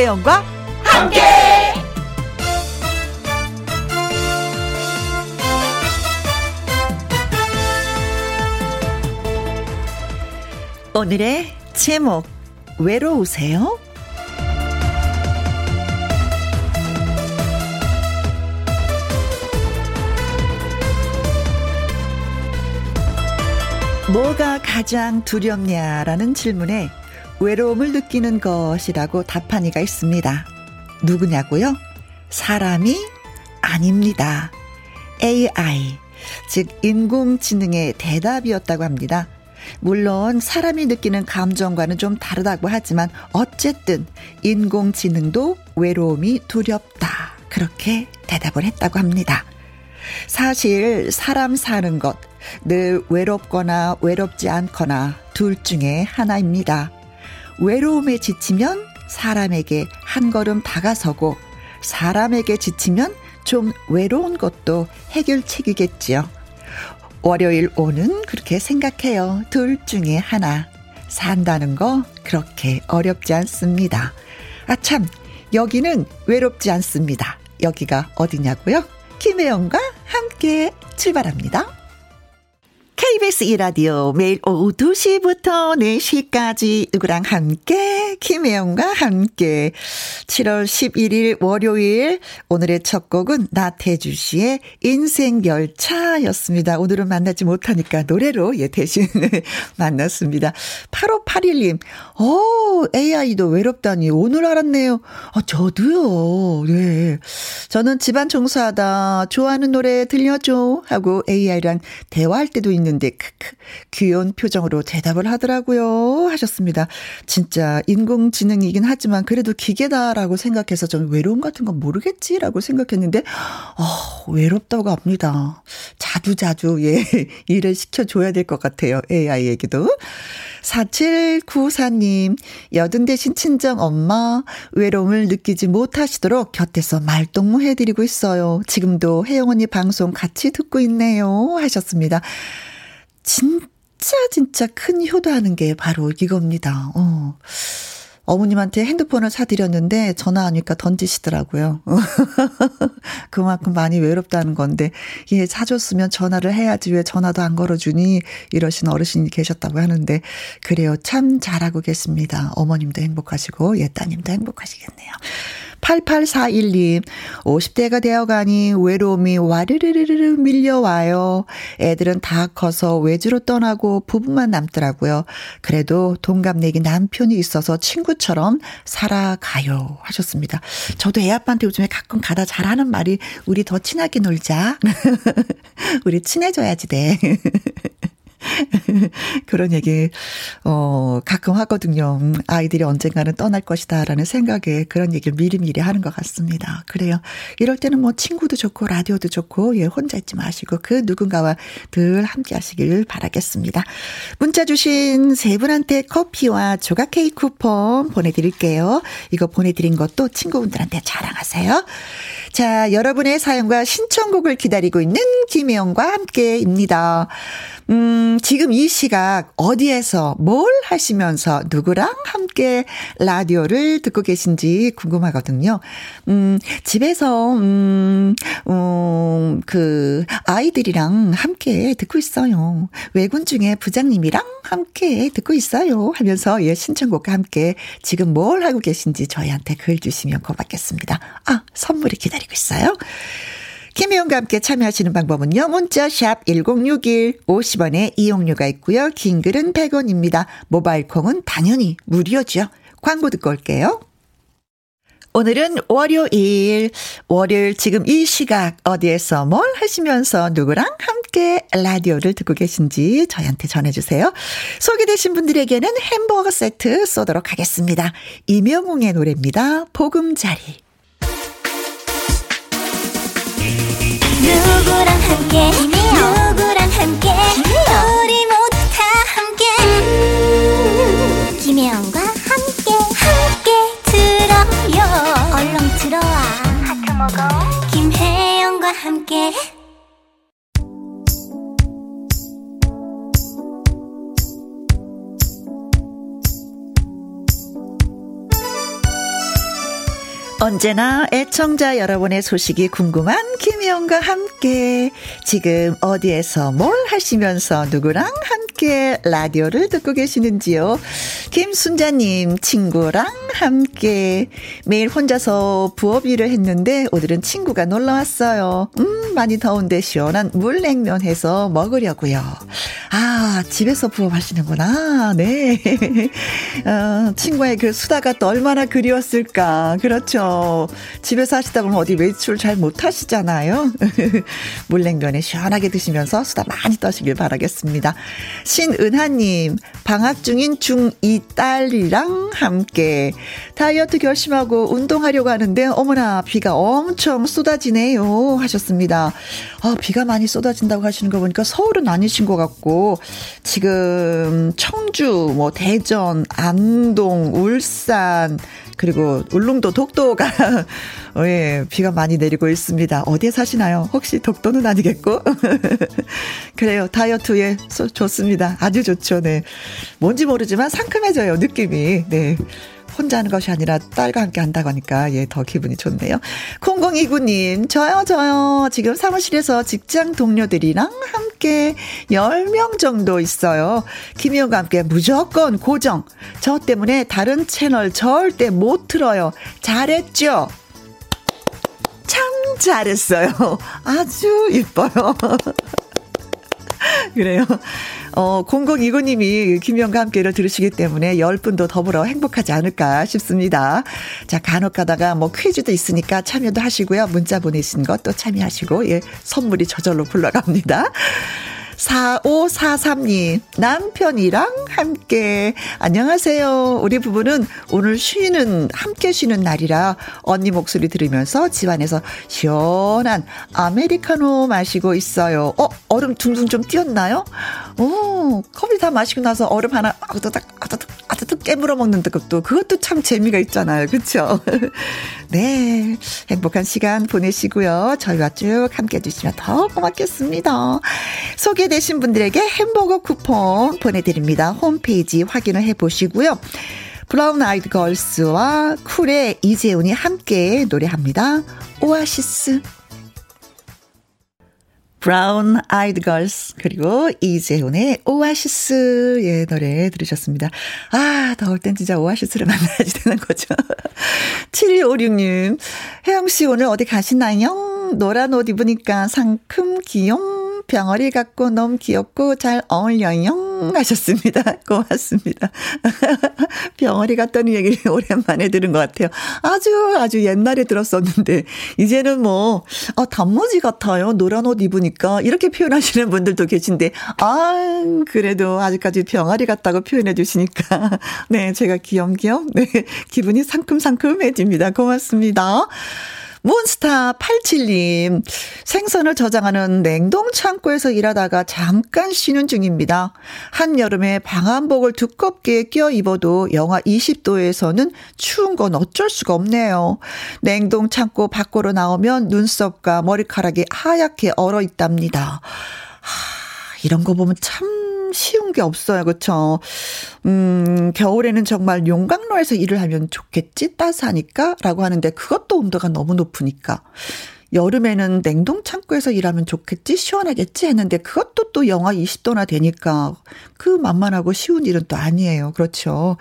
김혜영과 함께. 오늘의 제목 외로우세요? 뭐가 가장 두렵냐라는 질문에 외로움을 느끼는 것이라고 답한 이가 있습니다. 누구냐고요? 사람이 아닙니다. AI, 즉 인공지능의 대답이었다고 합니다. 물론 사람이 느끼는 감정과는 좀 다르다고 하지만 어쨌든 인공지능도 외로움이 두렵다. 그렇게 대답을 했다고 합니다. 사실 사람 사는 것 늘 외롭거나 외롭지 않거나 둘 중에 하나입니다. 외로움에 지치면 사람에게 한 걸음 다가서고 사람에게 지치면 좀 외로운 것도 해결책이겠지요. 월요일 오는 그렇게 생각해요. 둘 중에 하나. 산다는 거 그렇게 어렵지 않습니다. 아, 참, 여기는 외롭지 않습니다. 여기가 어디냐고요? 김혜영과 함께 출발합니다. KBS 이라디오 매일 오후 2시부터 4시까지 누구랑 함께 김혜영과 함께 7월 11일 월요일 오늘의 첫 곡은 나태주 씨의 인생 열차였습니다. 오늘은 만나지 못하니까 노래로 예 대신 만났습니다. 8581님. 어, AI도 외롭다니 오늘 알았네요. 아, 저도요. 네. 저는 집안 청소하다 좋아하는 노래 들려줘 하고 AI랑 대화할 때도 있는 있는데 크크 귀여운 표정으로 대답을 하더라고요 하셨습니다. 진짜 인공지능이긴 하지만 그래도 기계다라고 생각해서 좀 외로움 같은 건 모르겠지라고 생각했는데 어, 외롭다고 합니다. 자주 자주 예 일을 시켜줘야 될 것 같아요 AI에게도. 4794님, 여든 대신 친정 엄마, 외로움을 느끼지 못하시도록 곁에서 말동무 해드리고 있어요. 지금도 혜영 언니 방송 같이 듣고 있네요. 하셨습니다. 진짜 진짜 큰 효도하는 게 바로 이겁니다. 어. 어머님한테 핸드폰을 사드렸는데 전화하니까 던지시더라고요. 그만큼 많이 외롭다는 건데, 예, 사줬으면 전화를 해야지 왜 전화도 안 걸어주니? 이러신 어르신이 계셨다고 하는데, 그래요. 참 잘하고 계십니다. 어머님도 행복하시고, 예, 따님도 행복하시겠네요. 8841님, 50대가 되어가니 외로움이 와르르르르 밀려와요. 애들은 다 커서 외주로 떠나고 부부만 남더라고요. 그래도 동갑내기 남편이 있어서 친구처럼 살아가요. 하셨습니다. 저도 애 아빠한테 요즘에 가끔 가다 잘하는 말이 우리 더 친하게 놀자. 우리 친해져야지 돼. 그런 얘기, 어, 가끔 하거든요. 음, 아이들이 언젠가는 떠날 것이다. 라는 생각에 그런 얘기를 미리미리 하는 것 같습니다. 그래요. 이럴 때는 뭐 친구도 좋고, 라디오도 좋고, 예, 혼자 있지 마시고, 그 누군가와 늘 함께 하시길 바라겠습니다. 문자 주신 세 분한테 커피와 조각 케이크 쿠폰 보내드릴게요. 이거 보내드린 것도 친구분들한테 자랑하세요. 자, 여러분의 사연과 신청곡을 기다리고 있는 김혜영과 함께입니다. 음, 지금 이 시각 어디에서 뭘 하시면서 누구랑 함께 라디오를 듣고 계신지 궁금하거든요. 음, 집에서, 음, 음, 그, 아이들이랑 함께 듣고 있어요. 외군 중에 부장님이랑 함께 듣고 있어요. 하면서 예, 신청곡과 함께 지금 뭘 하고 계신지 저희한테 글 주시면 고맙겠습니다. 아, 선물이 기다리고 있어요. 김혜영과 함께 참여하시는 방법은요. 문자 샵 1061 50원에 이용료가 있고요. 긴 글은 100원입니다. 모바일 콩은 당연히 무료죠. 광고 듣고 올게요. 오늘은 월요일, 월요일 지금 이 시각 어디에서 뭘 하시면서 누구랑 함께 라디오를 듣고 계신지 저희한테 전해주세요. 소개되신 분들에게는 햄버거 세트 쏘도록 하겠습니다. 이명웅의 노래입니다. 보금자리. 누구랑 함께? 누구랑 함께? 우리 모두 다 함께. 음, 김혜영과 함께. 함께 들어요. 얼렁 들어와. 하트 먹어 김혜영과 함께 언제나 애청자 여러분의 소식이 궁금한 김희영과 함께 지금 어디에서 뭘 하시면서 누구랑 함께 라디오를 듣고 계시는지요. 김순자님 친구랑 함께 매일 혼자서 부업 일을 했는데 오늘은 친구가 놀러 왔어요. 음 많이 더운데 시원한 물냉면 해서 먹으려고요. 아 집에서 부업 하시는구나. 네. 어, 친구의 그 수다가 또 얼마나 그리웠을까. 그렇죠. 집에서 하시다 보면 어디 외출 잘 못 하시잖아요. 물냉면에 시원하게 드시면서 수다 많이 떠시길 바라겠습니다. 신은하님, 방학 중인 중2 딸이랑 함께 다이어트 결심하고 운동하려고 하는데 어머나 비가 엄청 쏟아지네요 하셨습니다. 아, 비가 많이 쏟아진다고 하시는 거 보니까 서울은 아니신 것 같고 지금 청주, 뭐 대전, 안동, 울산 그리고 울릉도 독도가 어, 예, 비가 많이 내리고 있습니다. 어디에 사시나요? 혹시 독도는 아니겠고? 그래요. 다이어트에 좋습니다. 아주 좋죠. 네. 뭔지 모르지만 상큼해져요. 느낌이. 네. 혼자 하는 것이 아니라 딸과 함께 한다고 하니까 예, 더 기분이 좋네요. 0029님, 저요, 저요. 지금 사무실에서 직장 동료들이랑 함께 10명 정도 있어요. 김희영과 함께 무조건 고정. 저 때문에 다른 채널 절대 못 틀어요. 잘했죠? 참 잘했어요. 아주 이뻐요. 그래요. 어, 0029님이 김영과 함께를 들으시기 때문에 10분도 더불어 행복하지 않을까 싶습니다. 자, 간혹 가다가 뭐 퀴즈도 있으니까 참여도 하시고요. 문자 보내신 것도 참여하시고, 예, 선물이 저절로 굴러갑니다. 4543님, 남편이랑 함께. 안녕하세요. 우리 부부는 오늘 쉬는, 함께 쉬는 날이라 언니 목소리 들으면서 집안에서 시원한 아메리카노 마시고 있어요. 어, 얼음 둥둥 좀 띄었나요? 오, 커피 다 마시고 나서 얼음 하나, 아드득, 아드득, 아드득 깨물어 먹는 것도, 그것도 참 재미가 있잖아요. 그쵸? 네. 행복한 시간 보내시고요. 저희와 쭉 함께 해주시면 더 고맙겠습니다. 소개 소개되신 분들에게 햄버거 쿠폰 보내드립니다. 홈페이지 확인을 해보시고요. 브라운 아이드 걸스와 쿨의 이재훈이 함께 노래합니다. 오아시스. 브라운 아이드 걸스 그리고 이재훈의 오아시스 예 노래 들으셨습니다. 아 더울 땐 진짜 오아시스를 만나야지 되는 거죠. 7256님 혜영 씨 오늘 어디 가시나요? 노란 옷 입으니까 상큼 귀용 병아리 같고 너무 귀엽고 잘 어울려요. 하셨습니다. 고맙습니다. 병아리 같다는 얘기를 오랜만에 들은 것 같아요. 아주 아주 옛날에 들었었는데 이제는 뭐 아, 단무지 같아요. 노란 옷 입으니까 이렇게 표현하시는 분들도 계신데 아 그래도 아직까지 병아리 같다고 표현해 주시니까 네 제가 귀염귀염 네 기분이 상큼상큼해집니다. 고맙습니다. 몬스타 87님, 생선을 저장하는 냉동 창고에서 일하다가 잠깐 쉬는 중입니다. 한여름에 방한복을 두껍게 껴 입어도 영하 20도에서는 추운 건 어쩔 수가 없네요. 냉동 창고 밖으로 나오면 눈썹과 머리카락이 하얗게 얼어 있답니다. 하, 이런 거 보면 참 쉬운 게 없어요. 그렇죠? 음, 겨울에는 정말 용광로에서 일을 하면 좋겠지? 따스하니까? 라고 하는데 그것도 온도가 너무 높으니까. 여름에는 냉동 창고에서 일하면 좋겠지? 시원하겠지? 했는데 그것도 또 영하 20도나 되니까 그 만만하고 쉬운 일은 또 아니에요. 그렇죠.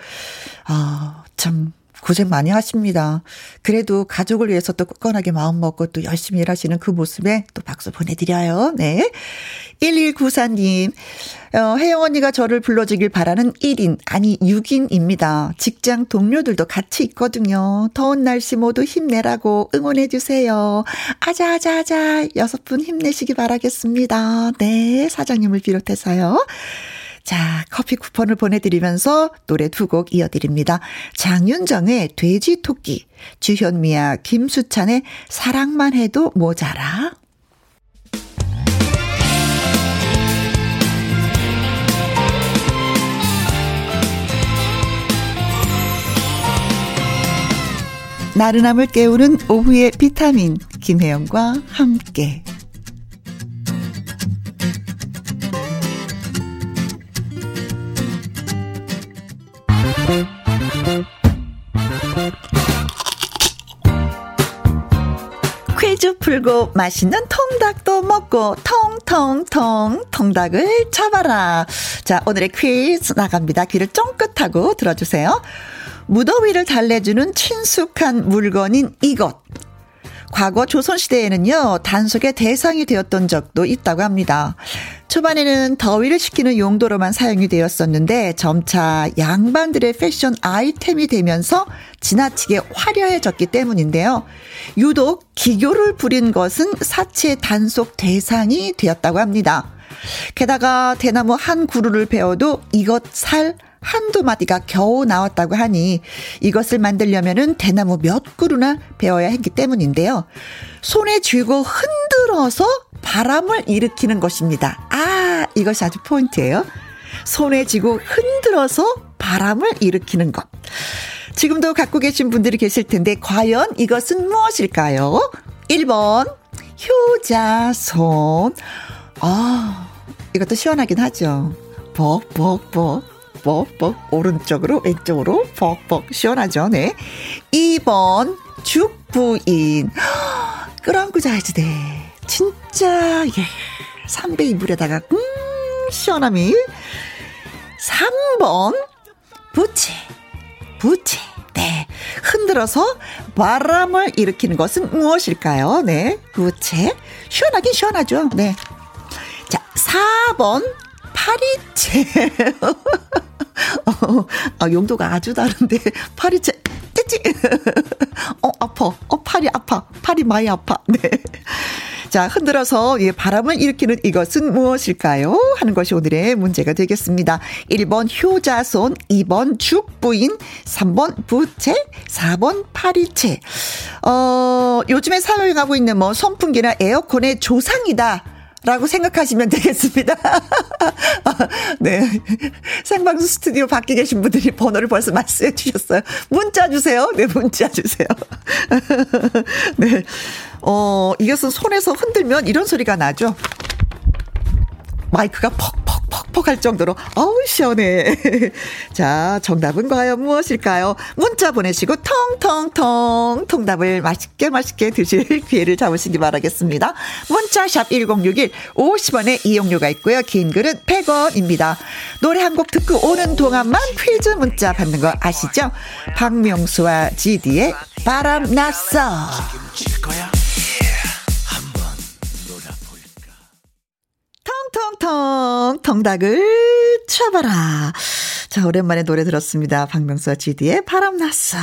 아, 참. 고생 많이 하십니다. 그래도 가족을 위해서 또 굳건하게 마음 먹고 또 열심히 일하시는 그 모습에 또 박수 보내드려요. 네. 1194님, 어, 혜영 언니가 저를 불러주길 바라는 1인, 아니 6인입니다. 직장 동료들도 같이 있거든요. 더운 날씨 모두 힘내라고 응원해주세요. 아자아자아자, 여섯 분 힘내시기 바라겠습니다. 네, 사장님을 비롯해서요. 자, 커피 쿠폰을 보내드리면서 노래 두 곡 이어드립니다. 장윤정의 돼지 토끼, 주현미야, 김수찬의 사랑만 해도 모자라. 나른함을 깨우는 오후의 비타민 김혜영과 함께 풀고 맛있는 통닭도 먹고 통통통 통닭을 잡아라. 자, 오늘의 퀴즈 나갑니다. 귀를 쫑긋하고 들어주세요. 무더위를 달래주는 친숙한 물건인 이것. 과거 조선시대에는요, 단속의 대상이 되었던 적도 있다고 합니다. 초반에는 더위를 식히는 용도로만 사용이 되었었는데 점차 양반들의 패션 아이템이 되면서 지나치게 화려해졌기 때문인데요. 유독 기교를 부린 것은 사체 단속 대상이 되었다고 합니다. 게다가 대나무 한 그루를 베어도 이것 살 한두 마디가 겨우 나왔다고 하니 이것을 만들려면은 대나무 몇 그루나 베어야 했기 때문인데요. 손에 쥐고 흔들어서 바람을 일으키는 것입니다. 아, 이것이 아주 포인트예요. 손에 쥐고 흔들어서 바람을 일으키는 것. 지금도 갖고 계신 분들이 계실 텐데 과연 이것은 무엇일까요? 1번 효자손. 아, 이것도 시원하긴 하죠. 벅벅벅. 뻑뻑 오른쪽으로 왼쪽으로 뻑뻑 시원하죠. 네. 2번 죽부인 끌어안고 자야지 돼. 진짜 예. 3배 이불에다가 음 시원함이 3번 부채 부채 네. 흔들어서 바람을 일으키는 것은 무엇일까요? 네. 부채 시원하긴 시원하죠. 네. 자, 4번 파리채. 어, 아, 용도가 아주 다른데, 파리채, 떼찌! 어, 아파. 어, 팔이 아파. 팔이 많이 아파. 네. 자, 흔들어서 예, 바람을 일으키는 이것은 무엇일까요? 하는 것이 오늘의 문제가 되겠습니다. 1번 효자손, 2번 죽부인, 3번 부채, 4번 파리채. 어, 요즘에 사용하고 있는 뭐 선풍기나 에어컨의 조상이다. 라고 생각하시면 되겠습니다. 네. 생방송 스튜디오 밖에 계신 분들이 번호를 벌써 말씀해 주셨어요. 문자 주세요. 네, 문자 주세요. 네. 어, 이것은 손에서 흔들면 이런 소리가 나죠. 마이크가 퍽퍽퍽퍽 할 정도로 어우 시원해. 자, 정답은 과연 무엇일까요? 문자 보내시고 텅텅텅 통답을 맛있게 맛있게 드실 기회를 잡으시기 바라겠습니다. 문자 샵 1061 50원의 이용료가 있고요. 긴 글은 100원입니다. 노래 한 곡 듣고 오는 동안만 퀴즈 문자 받는 거 아시죠? 박명수와 지디의 바람 났어. 텅텅텅 텅닭을 쳐봐라. 자, 오랜만에 노래 들었습니다. 박명수와 GD의 바람났어.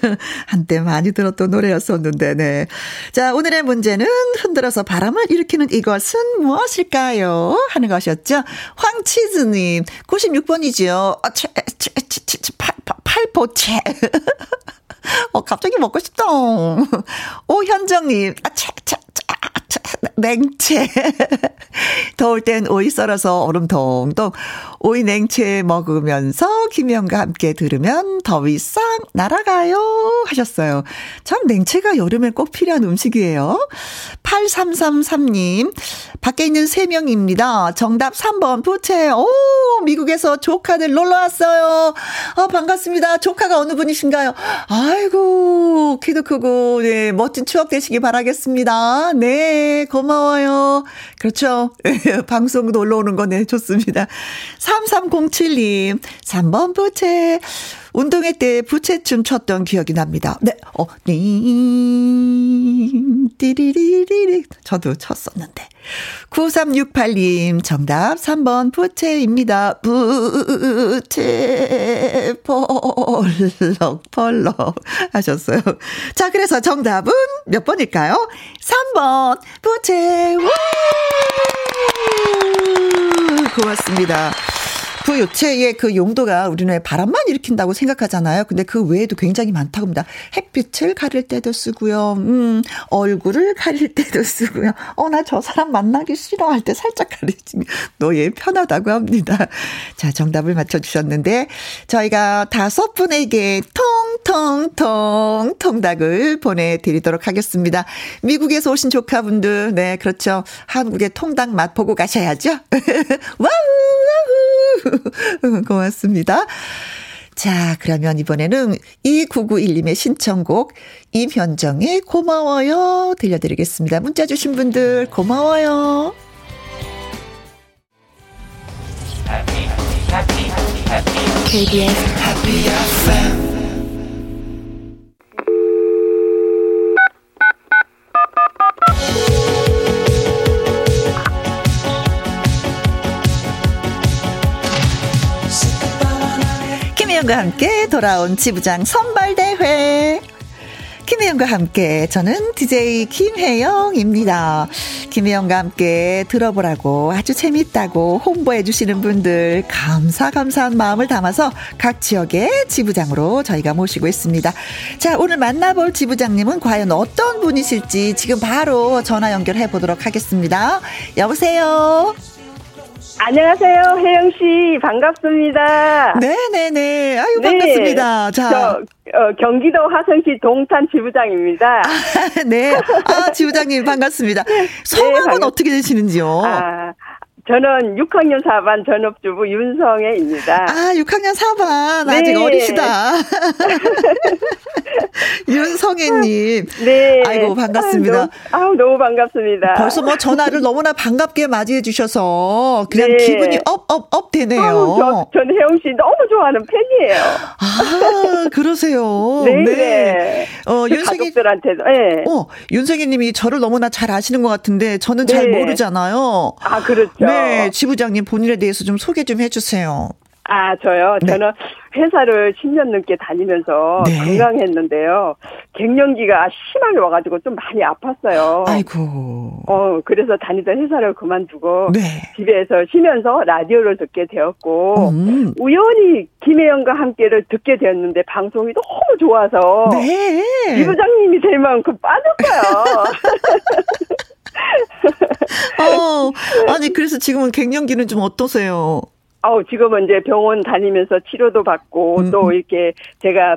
한때 많이 들었던 노래였었는데, 네. 자, 오늘의 문제는 흔들어서 바람을 일으키는 이것은 무엇일까요? 하는 것이었죠. 황치즈님, 96번이지요. 아, 채, 채, 채, 채, 팔, 팔포채. 어, 갑자기 먹고 싶다. 오현정님, 아, 채, 채, 냉채. 더울 땐 오이 썰어서 얼음 동동. 오이 냉채 먹으면서 김영과 함께 들으면 더위 싹 날아가요. 하셨어요. 참 냉채가 여름에 꼭 필요한 음식이에요. 8333님. 밖에 있는 3명입니다. 정답 3번 부채. 오, 미국에서 조카들 놀러 왔어요. 아, 반갑습니다. 조카가 어느 분이신가요? 아이고, 키도 크고, 네, 멋진 추억 되시기 바라겠습니다. 네, 고마워요. 그렇죠. 방송 놀러 오는 거 네, 좋습니다. 3307님, 3번 부채. 운동회 때 부채춤 췄던 기억이 납니다. 네, 어, 띵, 띠리리리리. 저도 췄었는데. 9368님, 정답 3번 부채입니다. 부채, 펄럭 펄럭 하셨어요. 자, 그래서 정답은 몇 번일까요? 3번 부채. 우! 고맙습니다. 부요체의 그 용도가 우리는 바람만 일으킨다고 생각하잖아요. 근데 그 외에도 굉장히 많다고 합니다. 햇빛을 가릴 때도 쓰고요. 음, 얼굴을 가릴 때도 쓰고요. 어, 나 저 사람 만나기 싫어 할 때 살짝 가리지. 너얘 편하다고 합니다. 자, 정답을 맞춰주셨는데, 저희가 다섯 분에게 통통통 통닭을 보내드리도록 하겠습니다. 미국에서 오신 조카분들, 네, 그렇죠. 한국의 통닭 맛 보고 가셔야죠. wow, wow. 고맙습니다. 자, 그러면 이번에는 2991님의 신청곡 임현정의 고마워요 들려드리겠습니다. 문자 주신 분들 고마워요. KBS 김혜영과 함께 돌아온 지부장 선발대회. 김혜영과 함께 저는 DJ 김혜영입니다. 김혜영과 함께 들어보라고 아주 재밌다고 홍보해 주시는 분들 감사 감사한 마음을 담아서 각 지역의 지부장으로 저희가 모시고 있습니다. 자, 오늘 만나볼 지부장님은 과연 어떤 분이실지 지금 바로 전화 연결해 보도록 하겠습니다. 여보세요? 안녕하세요, 혜영 씨 반갑습니다. 네네네, 아유 네, 반갑습니다. 자, 저, 어, 경기도 화성시 동탄 지부장입니다. 아, 네, 아 지부장님 반갑습니다. 네, 성함은 네, 어떻게 되시는지요? 아, 저는 6학년 4반 전업주부 윤성애입니다. 아, 6학년 4반. 네. 아직 어리시다. 윤성애님. 네. 아이고, 반갑습니다. 아우, 너무 반갑습니다. 벌써 뭐 전화를 너무나 반갑게 맞이해 주셔서 그냥 네. 기분이 up, up, up 되네요. 아우, 저, 저는 혜영 씨 너무 좋아하는 팬이에요. 아, 그러세요. 네. 네. 어, 윤성애. 가족들한테도, 네. 어, 윤성애 님이 저를 너무나 잘 아시는 것 같은데 저는 잘 네. 모르잖아요. 아, 그렇죠. 네, 지부장님 본인에 대해서 좀 소개 좀 해주세요. 아, 저요? 네. 저는 회사를 10년 넘게 다니면서 네. 건강했는데요. 갱년기가 심하게 와가지고 좀 많이 아팠어요. 아이고. 어, 그래서 다니던 회사를 그만두고 네. 집에서 쉬면서 라디오를 듣게 되었고 음. 우연히 김혜영과 함께를 듣게 되었는데 방송이 너무 좋아서 네. 이 부장님이 될 만큼 빠졌어요. 어, 아니 그래서 지금은 갱년기는 좀 어떠세요? 아우 지금은 이제 병원 다니면서 치료도 받고 음. 또 음. 이렇게 제가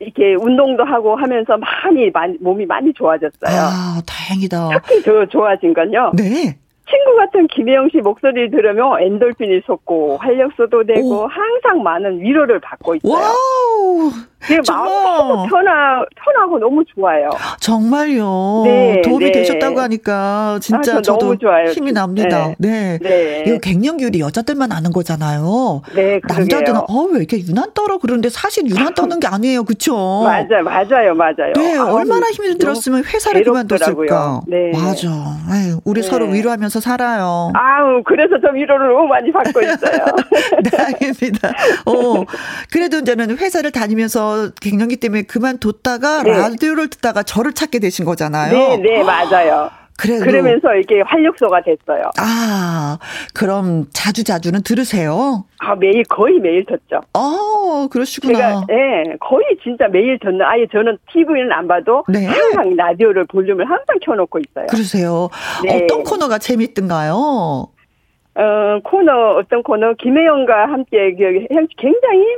이렇게 운동도 하고 하면서 많이 많이 몸이 많이 좋아졌어요. 아 다행이다. 특히 더 좋아진 건요. 네. 친구 같은 김혜영 씨 목소리를 들으면 엔돌핀이 솟고 활력소도 되고 오. 항상 많은 위로를 받고 있어요. wow. 제 마음 편하, 편하고 너무 좋아요. 정말요. 네, 도움이 네. 되셨다고 하니까 진짜 아, 저 도 힘이 납니다. 네. 네. 네. 이거 갱년기율이 여자들만 아는 거잖아요. 네, 남자들은 어, 왜 이렇게 유난 떨어 그러는데 사실 유난 떠는 게 아니에요. 그쵸? 맞아요. 맞아요. 맞아요. 네, 아, 얼마나 힘이 들었으면 회사를 그만뒀을까. 네. 맞아. 에이, 우리 네. 서로 위로하면서 살아요. 아우, 그래서 저 위로를 너무 많이 받고 있어요. 다행입니다. 어, 그래도 이제는 회사를 다니면서 갱년기 때문에 그만뒀다가 네. 라디오를 듣다가 저를 찾게 되신 거잖아요. 네, 네, 맞아요. 그래도, 그러면서 이게 활력소가 됐어요. 아, 그럼 자주 자주는 들으세요? 아, 매일 거의 매일 듣죠. 아, 그러시구나. 제가 예, 거의 진짜 매일 듣는 아예 저는 TV는 안 봐도 네. 항상 라디오를 볼륨을 항상 켜 놓고 있어요. 그러세요. 네. 어떤 코너가 재밌던가요? 어, 코너, 어떤 코너, 김혜영과 함께 굉장히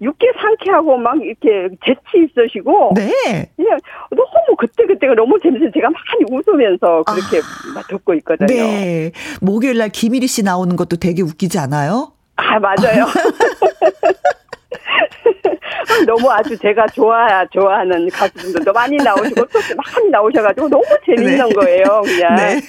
육개 상쾌하고 막 이렇게 재치 있으시고. 네. 그냥 너무 그때그때가 너무 재밌어서 제가 많이 웃으면서 그렇게 아, 듣고 있거든요. 네. 목요일 날 김일희 씨 나오는 것도 되게 웃기지 않아요? 아, 맞아요. 너무 아주 제가 좋아, 좋아하는 가수분들도 많이 나오시고, 또 많이 나오셔가지고 너무 재밌는 네. 거예요, 그냥. 네.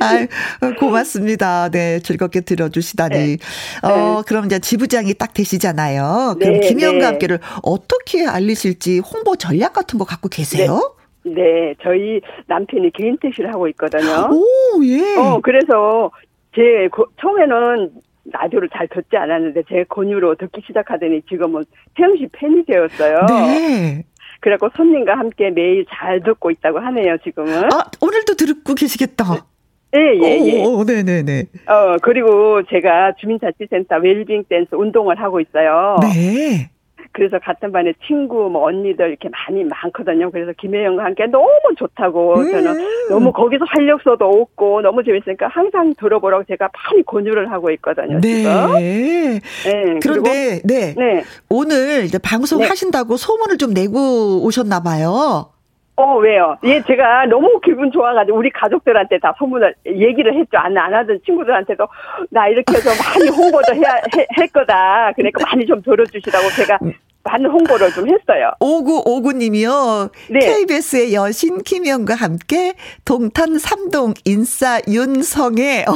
아 고맙습니다. 네, 즐겁게 들어주시다니. 네. 어, 그럼 이제 지부장이 딱 되시잖아요. 그럼 네, 김영과 네. 함께를 어떻게 알리실지 홍보 전략 같은 거 갖고 계세요? 네. 네, 저희 남편이 개인 택시를 하고 있거든요. 오, 예. 어, 그래서 제 고, 처음에는 라디오를 잘 듣지 않았는데 제 권유로 듣기 시작하더니 지금은 태영 씨 팬이 되었어요. 네. 그래갖고 손님과 함께 매일 잘 듣고 있다고 하네요, 지금은. 아, 오늘도 듣고 계시겠다. 예, 예, 예. 오, 네네네. 어, 그리고 제가 주민자치센터 웰빙 댄스 운동을 하고 있어요. 네. 그래서 같은 반에 친구, 뭐 언니들 이렇게 많이 많거든요. 그래서 김혜영과 함께 너무 좋다고 음. 저는 너무 거기서 활력소도 얻고 너무 재밌으니까 항상 들어보라고 제가 많이 권유를 하고 있거든요. 네. 지금. 네. 그런데 네. 네. 오늘 이제 방송 네. 하신다고 소문을 좀 내고 오셨나 봐요. 어, 왜요? 예, 제가 너무 기분 좋아가지고, 우리 가족들한테 다 소문을, 얘기를 했죠. 안, 안 하던 친구들한테도, 나 이렇게 해서 많이 홍보도 해야, 해, 할 거다. 그러니까 많이 좀 들어주시라고 제가 많은 홍보를 좀 했어요. 5959님이요. 네. KBS의 여신 김영과 함께 동탄 삼동 인싸 윤성의 어,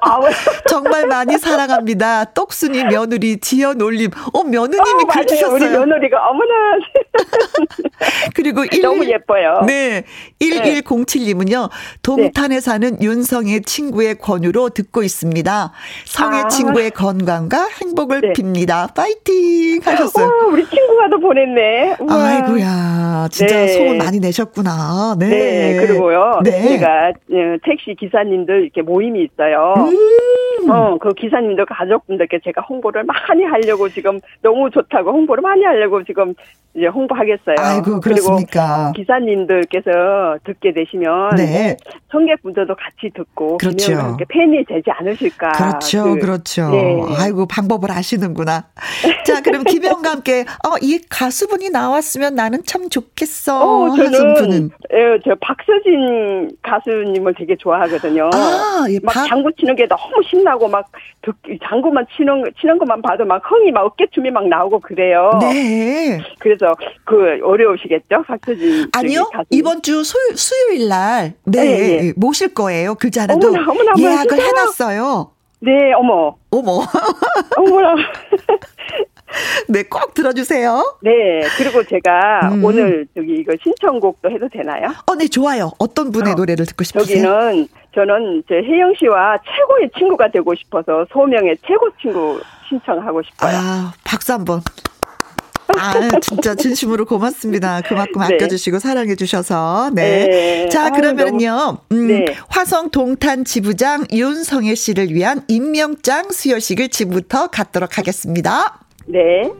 아, 정말 많이 사랑합니다. 똑순이 며느리 지연 올림. 어 며느님이 어, 글 주셨어요. 우리 며느리가 어머나. 그리고 1, 너무 예뻐요. 네. 1107님은요. 동탄에 네. 사는 윤성의 친구의 권유로 듣고 있습니다. 성의 아. 친구의 건강과 행복을 네. 빕니다. 파이팅 하셨어요. 어, 우리 친구가 더 보냈네. 우와. 아이고야, 진짜 네. 소문 많이 내셨구나. 네. 네, 그리고요. 네. 제가 예, 택시 기사님들 이렇게 모임이 있어요. 음. 어, 그 기사님들 가족분들께 제가 홍보를 많이 하려고 지금 너무 좋다고 홍보를 많이 하려고 지금 이제 홍보하겠어요. 아이고, 그렇습니까. 그리고 기사님들께서 듣게 되시면 네. 성객분들도 같이 듣고 그렇죠. 팬이 되지 않으실까. 그렇죠, 그, 그렇죠. 네. 아이고 방법을 아시는구나. 자, 그럼 김영과 함께 어, 이 가수분이 나왔으면 나는 참 좋겠어. 어, 저는 분은. 예, 저 박서진 가수님을 되게 좋아하거든요. 아, 예, 막 박... 장구 치는 게 너무 신나고 막 장구만 치는 치는 것만 봐도 막 흥이 막 어깨춤이 막 나오고 그래요. 네. 그래서 그 어려우시겠죠, 박서진. 아니요, 이번 주 수, 수요일 날 네, 네, 네. 모실 거예요. 그지 않아도 어머나, 어머나, 예약을 해놨어요. 네, 어머. 어머. 어머나. 네, 꼭 들어주세요. 네, 그리고 제가 음. 오늘 저기 이거 신청곡도 해도 되나요? 어, 네, 좋아요. 어떤 분의 어, 노래를 듣고 싶으세요? 여기는 저는 제 혜영 씨와 최고의 친구가 되고 싶어서 소명의 최고 친구 신청하고 싶어요. 아, 박수 한번. 아, 진짜 진심으로 고맙습니다. 그만큼 네. 아껴주시고 사랑해주셔서. 네. 네. 자, 그러면은요, 음, 네. 화성 동탄 지부장 윤성애 씨를 위한 임명장 수여식을 지금부터 갖도록 하겠습니다. 네.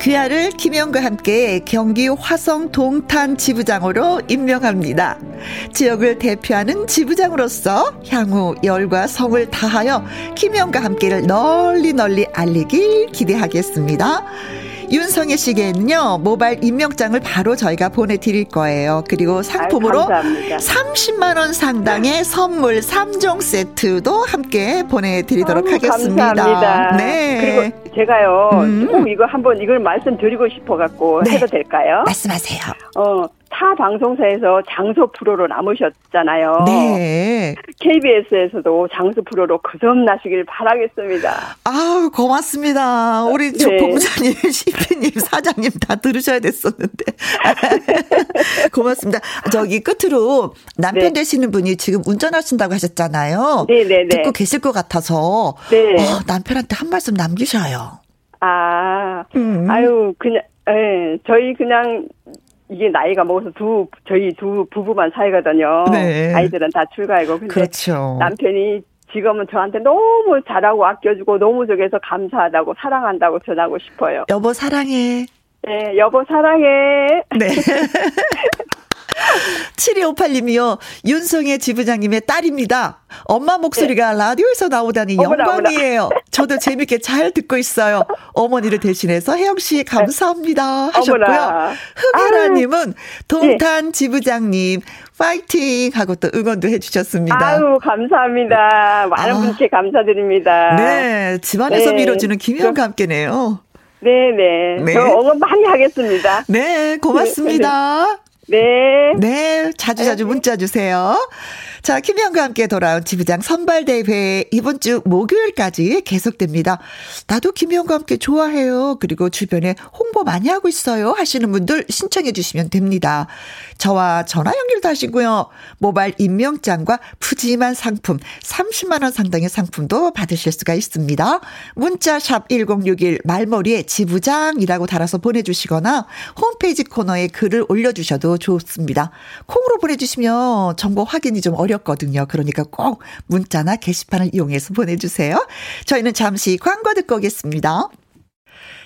귀하를 김영과 함께 경기 화성 동탄 지부장으로 임명합니다. 지역을 대표하는 지부장으로서 향후 열과 성을 다하여 김영과 함께를 널리 널리 알리길 기대하겠습니다. 윤성애 씨에게는요, 모바일 임명장을 바로 저희가 보내드릴 거예요. 그리고 상품으로 아유, 30만 원 상당의 선물 3종 세트도 함께 보내드리도록 아유, 하겠습니다. 감사합니다. 네. 그리고 제가요, 음. 꼭 이거 한번 이걸 말씀드리고 싶어갖고 네. 해도 될까요? 말씀하세요. 어, 타 방송사에서 장소 프로로 남으셨잖아요. 네. KBS에서도 장소 프로로 거듭 나시길 바라겠습니다. 아 고맙습니다. 우리 네. 본부장님, CP님, 사장님 다 들으셔야 됐었는데. 고맙습니다. 저기 끝으로 남편 네. 되시는 분이 지금 운전하신다고 하셨잖아요. 네네네. 네, 네. 듣고 계실 것 같아서 네. 어, 남편한테 한 말씀 남기셔요. 아, 음. 아유 그냥 예, 저희 그냥 이게 나이가 먹어서 두 저희 두 부부만 살거든요. 네. 아이들은 다 출가이고 근데 그렇죠. 남편이 지금은 저한테 너무 잘하고 아껴주고 너무 저기서 감사하다고 사랑한다고 전하고 싶어요. 여보 사랑해. 네, 여보 사랑해. 네. 7258님이요. 윤성의 지부장님의 딸입니다. 엄마 목소리가 네. 라디오에서 나오다니 어머나, 영광이에요. 어머나. 저도 재밌게 잘 듣고 있어요. 어머니를 대신해서 혜영 씨 감사합니다. 하셨고요. 흑혜라님은 동탄 네. 지부장님 파이팅 하고 또 응원도 해 주셨습니다. 아유 감사합니다. 많은 아. 분께 감사드립니다. 네. 집안에서 네. 밀어주는 김혜영과 함께네요. 네네. 네. 저 응원 많이 하겠습니다. 네, 고맙습니다. 네. 네, 자주 자주 문자 주세요. 자, 김현과 함께 돌아온 지부장 선발대회 이번 주 목요일까지 계속됩니다. 나도 김현과 함께 좋아해요. 그리고 주변에 홍보 많이 하고 있어요. 하시는 분들 신청해 주시면 됩니다. 저와 전화 연결도 하시고요. 모바일 임명장과 푸짐한 상품 30만 원 상당의 상품도 받으실 수가 있습니다. 문자 샵 1061 말머리에 지부장이라고 달아서 보내주시거나 홈페이지 코너에 글을 올려주셔도 좋습니다. 콩으로 보내주시면 정보 확인이 좀 어렵 어렵거든요. 그러니까 꼭 문자나 게시판을 이용해서 보내주세요. 저희는 잠시 광고 듣고 오겠습니다.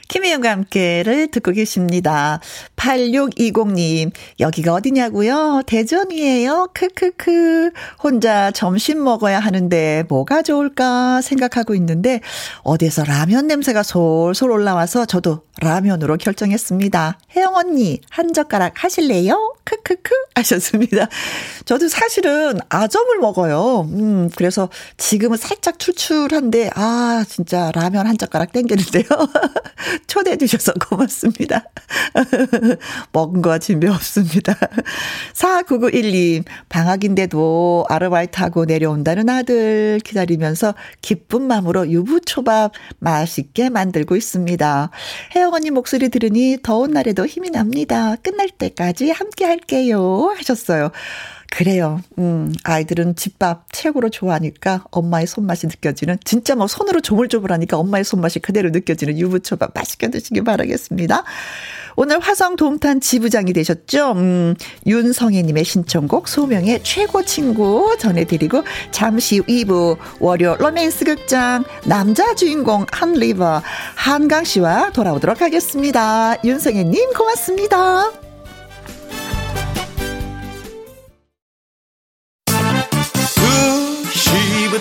김혜영과 함께를 듣고 계십니다. 8620님, 여기가 어디냐고요? 대전이에요. 크크크. 혼자 점심 먹어야 하는데 뭐가 좋을까 생각하고 있는데 어디서 라면 냄새가 솔솔 올라와서 저도 라면으로 결정했습니다. 혜영 언니, 한 젓가락 하실래요? 크크크 하셨습니다. 저도 사실은 아점을 먹어요. 음, 그래서 지금은 살짝 출출한데, 아, 진짜 라면 한 젓가락 땡기는데요. 초대해 주셔서 고맙습니다. 먹은 거 준비 없습니다. 4991님, 방학인데도 아르바이트하고 내려온다는 아들 기다리면서 기쁜 마음으로 유부초밥 맛있게 만들고 있습니다. 혜영 언니 목소리 들으니 더운 날에도 힘이 납니다. 끝날 때까지 함께 할게요. 하셨어요. 그래요. 음, 아이들은 집밥 최고로 좋아하니까 엄마의 손맛이 느껴지는, 진짜 뭐 손으로 조물조물하니까 엄마의 손맛이 그대로 느껴지는 유부초밥 맛있게 드시기 바라겠습니다. 오늘 화성 동탄 지부장이 되셨죠? 음, 윤성애님의 신청곡 소명의 최고 친구 전해드리고 잠시 후 2부 월요 로맨스 극장 남자 주인공 한리버 한강 씨와 돌아오도록 하겠습니다. 윤성애님 고맙습니다.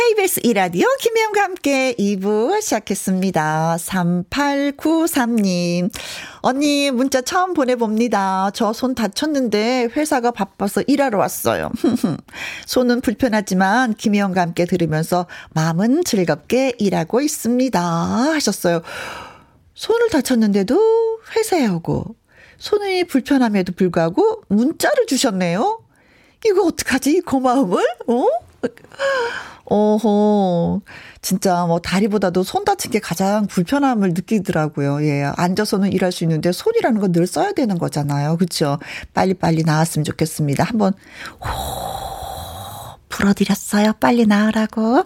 KBS 이라디오 김혜영과 함께 2부 시작했습니다. 3893님. 언니 문자 처음 보내봅니다. 저 손 다쳤는데 회사가 바빠서 일하러 왔어요. 손은 불편하지만 김혜영과 함께 들으면서 마음은 즐겁게 일하고 있습니다. 하셨어요. 손을 다쳤는데도 회사에 오고 손이 불편함에도 불구하고 문자를 주셨네요. 이거 어떡하지? 고마움을? 어? 어허. 진짜 뭐 다리보다도 손 다친 게 가장 불편함을 느끼더라고요. 예. 앉아서는 일할 수 있는데 손이라는 건 늘 써야 되는 거잖아요. 그렇죠? 빨리빨리 나왔으면 좋겠습니다. 한번 호 불어드렸어요. 빨리 나으라고.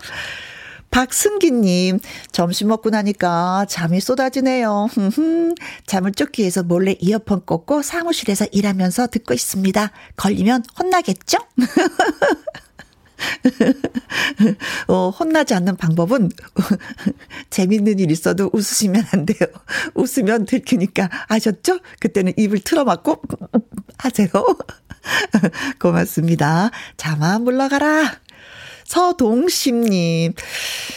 박승기님, 점심 먹고 나니까 잠이 쏟아지네요. 잠을 쫓기 위해서 몰래 이어폰 꽂고 사무실에서 일하면서 듣고 있습니다. 걸리면 혼나겠죠? 어, 혼나지 않는 방법은 재밌는 일 있어도 웃으시면 안 돼요. 웃으면 들키니까 아셨죠? 그때는 입을 틀어막고 하세요. 고맙습니다. 자마 물러가라. 서동심님,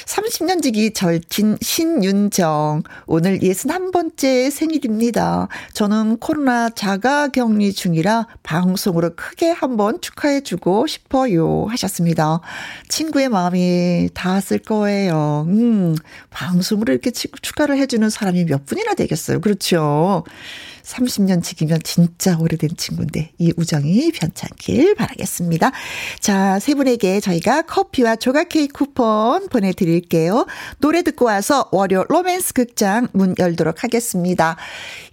30년 지기 절친 신윤정, 오늘 61번째 생일입니다. 저는 코로나 자가 격리 중이라 방송으로 크게 한번 축하해주고 싶어요. 하셨습니다. 친구의 마음이 닿았을 거예요. 음, 방송으로 이렇게 축하를 해주는 사람이 몇 분이나 되겠어요. 그렇죠. 30년 지기면 진짜 오래된 친구인데 이 우정이 변찮길 바라겠습니다. 자, 세 분에게 저희가 커피와 조각 케이크 쿠폰 보내드릴게요. 노래 듣고 와서 월요 로맨스 극장 문 열도록 하겠습니다.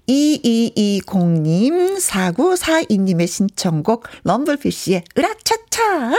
2220님, 4942님의 신청곡 럼블피쉬의 으라차차.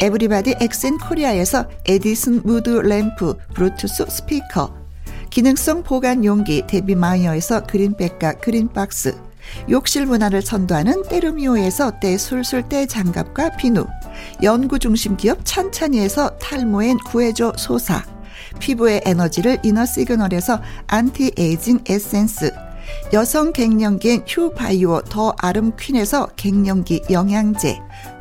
에브리바디 엑센 코리아에서 에디슨 무드 램프 브루투스 스피커 기능성 보관 용기 데비마이어에서 그린백과 그린박스. 욕실 문화를 선도하는 때르미오에서 때술술 때장갑과 비누. 연구중심 기업 찬찬이에서 탈모엔 구해줘 소사. 피부의 에너지를 이너 시그널에서 안티에이징 에센스. 여성 갱년기엔 휴바이오 더 아름 퀸에서 갱년기 영양제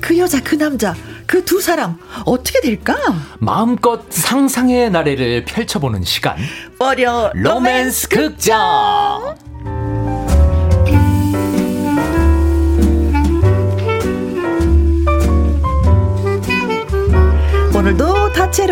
그 여자 그 남자 그 두 사람 어떻게 될까? 마음껏 상상의 나래를 펼쳐보는 시간. 어려 로맨스 극장. 오늘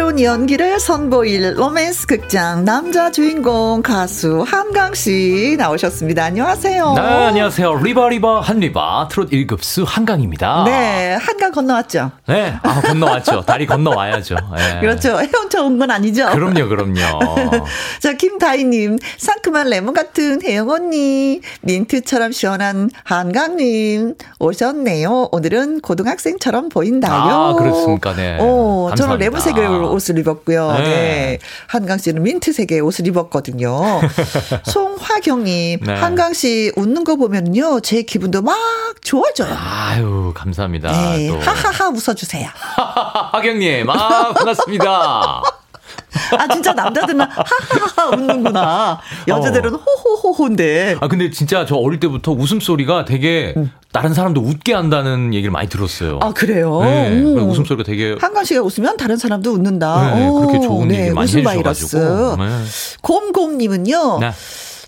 도 다채로운 연기를 선보일 로맨스 극장 남자 주인공 가수 한강 씨 나오셨습니다. 안녕하세요. 네, 안녕하세요. 리바 리바 한리바 트롯 1급수 한강입니다. 네, 한강 건너왔죠. 네, 아, 건너왔죠. 다리 건너와야죠. 네. 그렇죠. 헤엄쳐 온 건 아니죠. 그럼요, 그럼요. 자, 김다희님, 상큼한 레몬 같은 혜영 언니, 민트처럼 시원한 한강님 오셨네요. 오늘은 고등학생처럼 보인다요. 아, 그렇습니까, 네. 오, 저는 레몬색을 옷을 입었고요. 네. 네. 한강 씨는 민트색의 옷을 입었거든요. 송화경님, 네. 한강 씨 웃는 거 보면요. 제 기분도 막 좋아져요. 아유, 감사합니다. 네. 하하하 웃어주세요. 하경님, 아, 반갑습니다. 아 진짜 남자들은 하하하 웃는구나. 여자들은 어. 호호호호인데. 아 근데 진짜 저 어릴 때부터 웃음소리가 되게 음. 다른 사람도 웃게 한다는 얘기를 많이 들었어요. 아 그래요? 네, 음. 웃음소리가 되게 한강 씨가 웃으면 다른 사람도 웃는다. 네, 그렇게 좋은 네, 얘기 많이 해주셔가지고. 네. 곰곰님은요. 네.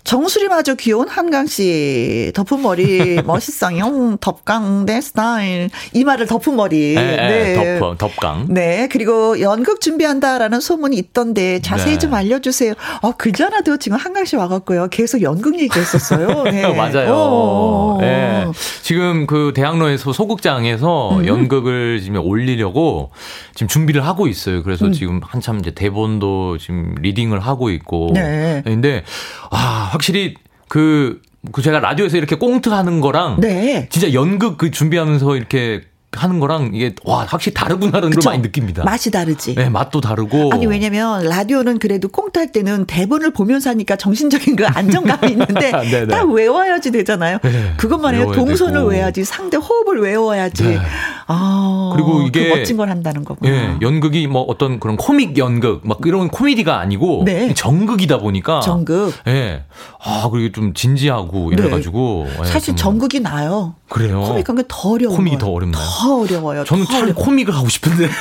정수리마저 귀여운 한강 씨 덮은 머리 멋있어요. 덮강 대 스타일 이 말을 덮은 머리. 네, 네. 덮 덮강. 네 그리고 연극 준비한다라는 소문이 있던데 자세히 네. 좀 알려주세요. 어 그전에도 지금 한강 씨 와갖고요 계속 연극 얘기했었어요. 네. 맞아요. 오. 네. 지금 그 대학로에서 소극장에서 음. 연극을 지금 올리려고 지금 준비를 하고 있어요. 그래서 음. 지금 한참 이제 대본도 지금 리딩을 하고 있고. 네. 근데 아 확실히 그, 그 제가 라디오에서 이렇게 꽁트 하는 거랑 네. 진짜 연극 그 준비하면서 이렇게 하는 거랑 이게 와 확실히 다르구나라는 그쵸? 걸 많이 느낍니다. 맛이 다르지. 네, 맛도 다르고. 아니 왜냐면 라디오는 그래도 꽁트 할 때는 대본을 보면서 하니까 정신적인 그 안정감이 있는데 네, 네. 딱 외워야지 되잖아요. 네, 그것만 해요. 동선을 되고. 외워야지, 상대 호흡을 외워야지. 네. 아 그리고 이게 그 멋진 걸 한다는 거구나. 예, 연극이 뭐 어떤 그런 코믹 연극 막 이런 코미디가 아니고 네. 정극이다 보니까. 정극. 예. 아 그리고 좀 진지하고 이래가지고. 예, 사실 정극이 나요. 그래요. 코믹 한 게 더 어려워. 코믹이 더 어렵나요? 더 어려워요. 저는 참 코믹을 하고 싶은데.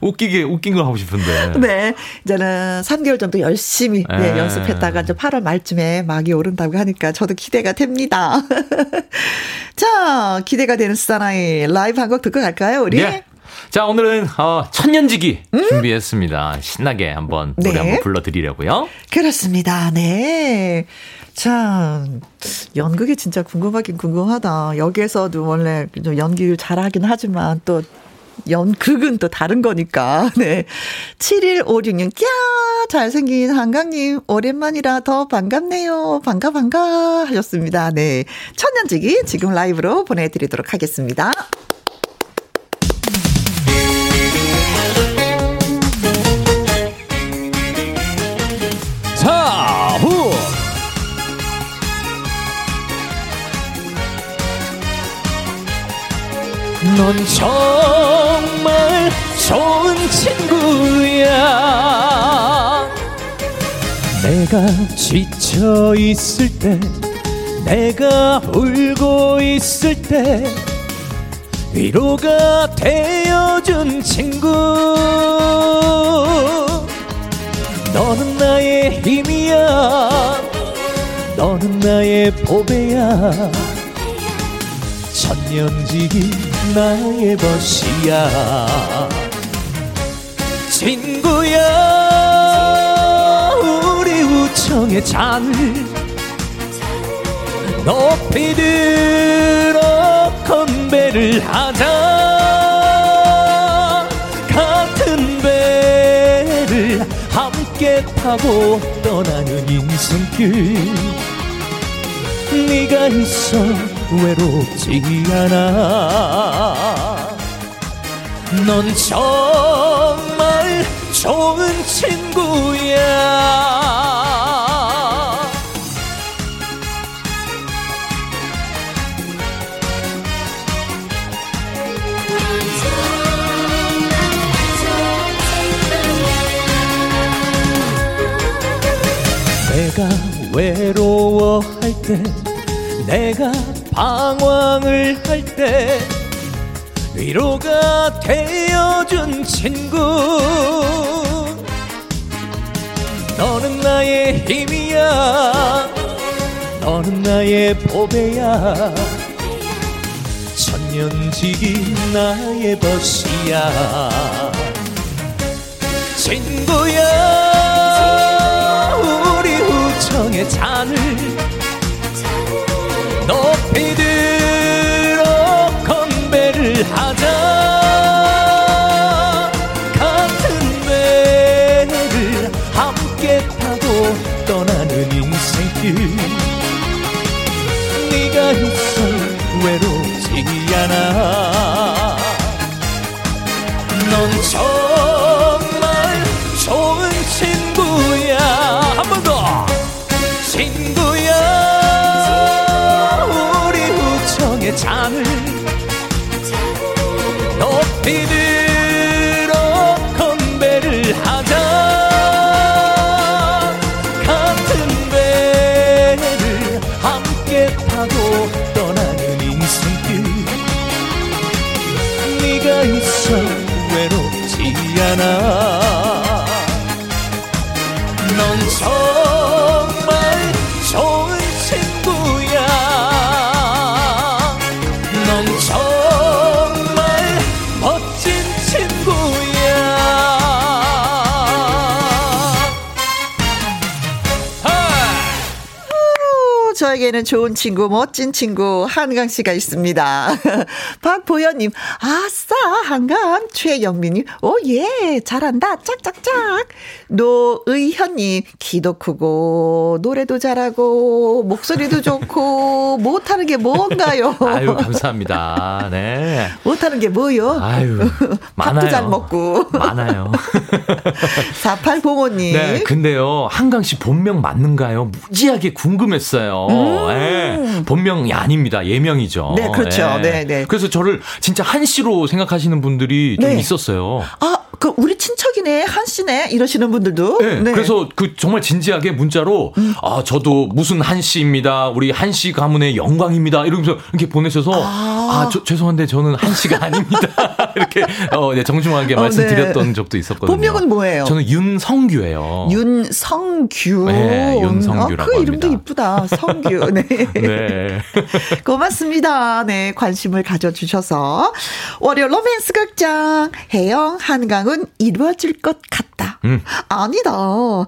웃기게, 웃긴 걸 하고 싶은데. 네. 이제는 3개월 정도 열심히 네, 네, 연습했다가 이제 8월 말쯤에 막이 오른다고 하니까 저도 기대가 됩니다. 자, 기대가 되는 사나이 라이브 한 곡 듣고 갈까요, 우리? 네. 자, 오늘은 어, 천년지기 음? 준비했습니다. 신나게 한번 노래 네. 한번 불러드리려고요. 그렇습니다. 네. 자, 연극이 진짜 궁금하긴 궁금하다. 여기에서도 원래 연기를 잘하긴 하지만 또 연극은 또 다른 거니까. 네. 7156님, 꺄! 잘생긴 한강님, 오랜만이라 더 반갑네요. 반가, 반가. 하셨습니다. 네. 천년지기 지금 라이브로 보내드리도록 하겠습니다. 넌 정말 좋은 친구야. 내가 지쳐 있을 때 내가 울고 있을 때 위로가 되어준 친구. 너는 나의 힘이야. 너는 나의 보배야 천년지기 나의 벗이야. 친구야 우리 우청의 잔을 높이 들어 건배를 하자. 같은 배를 함께 타고 떠나는 인생길. 네가 있어 외롭지 않아. 넌 정말 좋은 친구야. 내가 외로워할 때 내가 방황을 할 때 위로가 되어준 친구. 너는 나의 힘이야. 너는 나의 보배야. 천년지기 나의 벗이야. 친구야 우리 우정의 잔을 높이 들 오, 저에게는 좋은 친구, 멋진 친구, 한강 씨가 있습니다. 박보현님, 아싸, 한강. 최영민님, 오, 예, 잘한다. 짝짝짝. 노의현님, 키도 크고, 노래도 잘하고, 목소리도 좋고, 못하는 게 뭔가요? 아유, 감사합니다. 네. 못하는 게 뭐요? 아유, 많아요. 밥도 잘 먹고. 많아요. 4805님. 네, 근데요, 한강 씨 본명 맞는가요? 무지하게 궁금했어요. 예, 본명이 아닙니다. 예명이죠. 음. 네, 그렇죠. 예. 네, 네. 그래서 저를 진짜 한 씨로 생각하시는 분들이 좀 네. 있었어요. 아, 그 우리 친척이네, 한 씨네, 이러시는 분들도. 네, 그래서 그 정말 진지하게 문자로 음. 아 저도 무슨 한 씨입니다. 우리 한 씨 가문의 영광입니다. 이러면서 이렇게 보내셔서 아, 저, 죄송한데 저는 한 씨가 아닙니다. 이렇게 어, 네, 정중하게 어, 말씀드렸던 네. 적도 있었거든요. 본명은 뭐예요? 저는 윤성규예요. 윤성규. 네, 윤성규라고 어, 그 이름도. 이쁘다. 성규. 네. 네. 고맙습니다. 네, 관심을 가져주셔서. 월요 로맨스 극장, 해영, 한강 은 이루어질 것 같다. 음. 아니다. 어,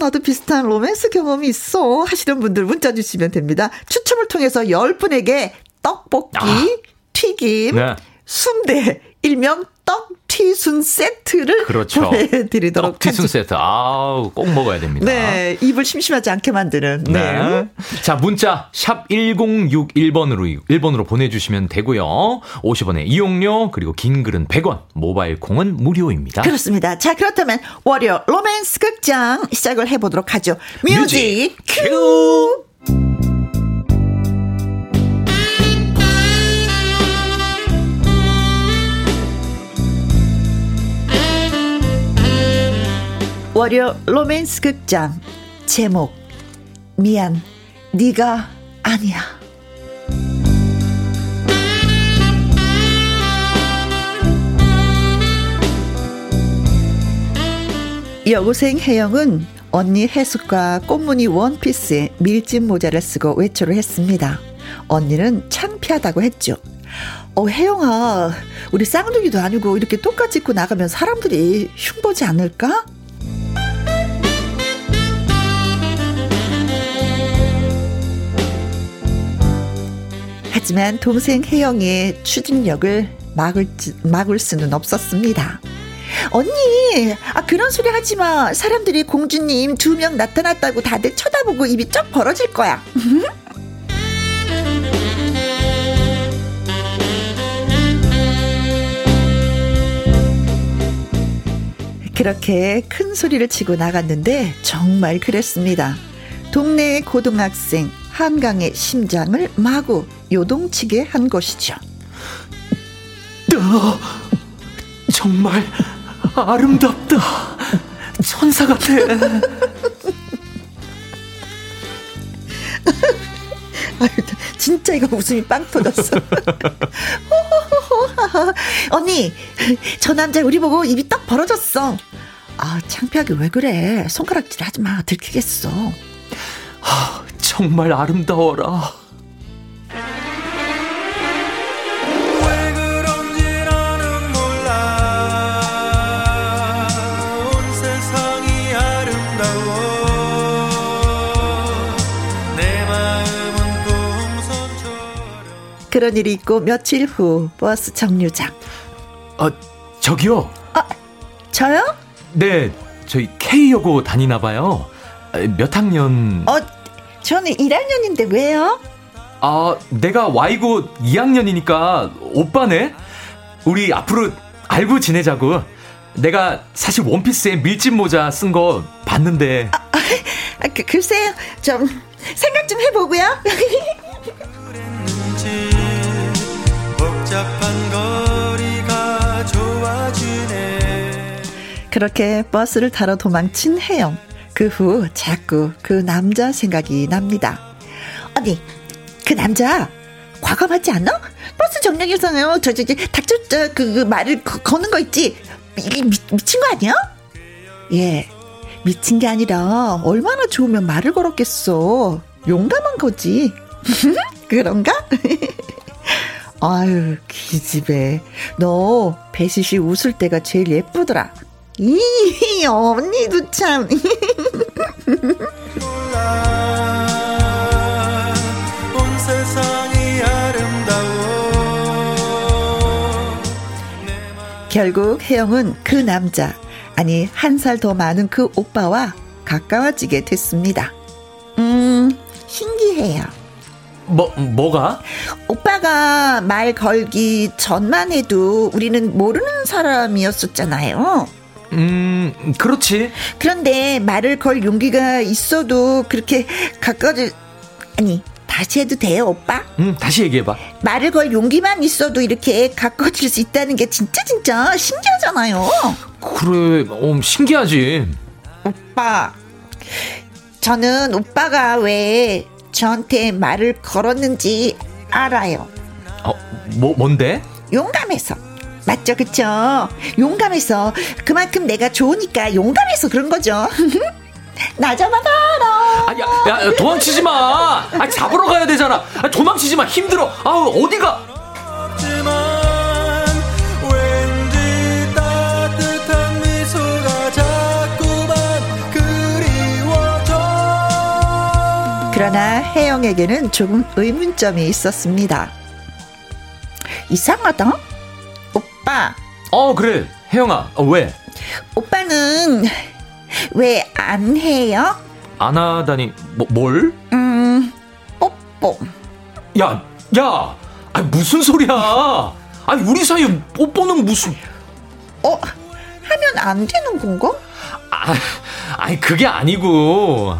나도 비슷한 로맨스 경험이 있어. 하시는 분들 문자 주시면 됩니다. 추첨을 통해서 10분에게 떡볶이, 아. 튀김, 네. 순대, 일명 떡튀순 세트를 그렇죠. 보내드리도록 떡튀순 하죠. 세트. 아우, 꼭 먹어야 됩니다. 네, 입을 심심하지 않게 만드는. 네. 네. 자, 문자 샵 1061번으로 1번으로 보내 주시면 되고요. 50원의 이용료 그리고 긴 글은 100원, 모바일 콩은 무료입니다. 그렇습니다. 자, 그렇다면 월요 로맨스 극장 시작을 해보도록 하죠. music 큐! 월요 로맨스 극장 제목 미안 네가 아니야 여고생 혜영은 언니 해숙과 꽃무늬 원피스에 밀짚 모자를 쓰고 외출을 했습니다. 언니는 창피하다고 했죠. 어, 혜영아, 우리 쌍둥이도 아니고 이렇게 똑같이 입고 나가면 사람들이 흉보지 않을까? 하지만 동생 혜영의 추진력을 막을, 막을 수는 없었습니다. 언니, 아, 그런 소리 하지 마. 사람들이 공주님 두 명 나타났다고 다들 쳐다보고 입이 쩍 벌어질 거야. 그렇게 큰 소리를 치고 나갔는데 정말 그랬습니다. 동네 고등학생 한강의 심장을 마구 요동치게 한 것이죠. 너 정말 아름답다. 천사 같아. 진짜 이거 웃음이 빵 터졌어. 언니, 저 남자 우리 보고 입이 딱 벌어졌어. 아, 창피하게 왜 그래? 손가락질 하지 마. 들키겠어. 하, 정말 아름다워라. 그런 일이 있고 며칠 후 버스 정류장. 어, 저기요. 아, 저요? 네, 저희 K여고 다니나 봐요. 몇 학년? 어, 저는 1학년인데 왜요? 아, 내가 Y고 2학년이니까 오빠네? 우리 앞으로 알고 지내자고. 내가 사실 원피스에 밀짚 모자 쓴 거 봤는데. 아, 아, 그, 글쎄요. 좀 생각 좀 해보고요. 복잡한 거리가 좋아지네. 그렇게 버스를 타러 도망친 혜영. 그 후 자꾸 그 남자 생각이 납니다. 아니, 그 남자 과감하지 않아? 버스 정류장에서 저, 저, 저, 닥쳐, 저, 그, 그 말을 거, 거는 거 있지? 이게 미, 미친 거 아니야? 예. 미친 게 아니라 얼마나 좋으면 말을 걸었겠어. 용감한 거지. 그런가? 아유, 기집애. 너, 배시 씨 웃을 때가 제일 예쁘더라. 이, 언니도 참. 결국 혜영은 그 남자, 아니, 한 살 더 많은 그 오빠와 가까워지게 됐습니다. 음, 신기해요. 뭐, 뭐가? 오빠가 말 걸기 전만 해도 우리는 모르는 사람이었었잖아요. 음, 그렇지. 그런데 말을 걸 용기가 있어도 그렇게 가까워질, 아니, 다시 해도 돼요, 오빠? 응, 다시 얘기해봐. 말을 걸 용기만 있어도 이렇게 가까워질 수 있다는 게 진짜 진짜 신기하잖아요. 그래, 어, 신기하지. 오빠, 저는 오빠가 왜 저한테 말을 걸었는지 알아요. 어, 뭐, 뭔데? 용감해서. 맞죠, 그쵸? 용감해서. 그만큼 내가 좋으니까 용감해서 그런 거죠. 나 잡아봐라. 아, 야, 야, 도망치지 마. 아, 잡으러 가야 되잖아. 아, 도망치지 마. 힘들어. 아우, 어디가. 그러나 혜영에게는 조금 의문점이 있었습니다. 이상하다? 오빠. 어, 그래. 혜영아, 어, 왜? 오빠는 왜 안 해요? 안 하다니, 뭐, 뭘? 음, 뽀뽀. 야, 야! 아 무슨 소리야! 아니, 우리 사이에 뽀뽀는 무슨. 어, 하면 안 되는 건가? 아, 아니, 그게 아니고.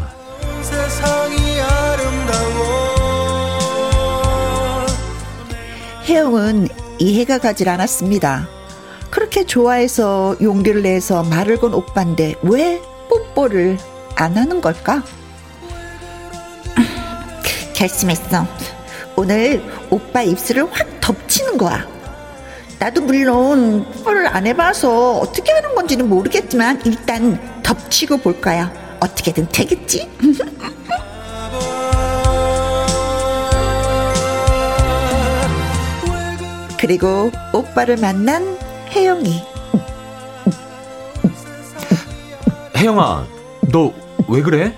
혜영은 이해가 가질 않았습니다. 그렇게 좋아해서 용기를 내서 말을 건 오빠인데 왜 뽀뽀를 안 하는 걸까? 결심했어. 오늘 오빠 입술을 확 덮치는 거야. 나도 물론 뽀뽀를 안 해봐서 어떻게 하는 건지는 모르겠지만 일단 덮치고 볼 거야. 어떻게든 되겠지? 그리고 오빠를 만난 혜영이. 혜영아, 너 왜 그래?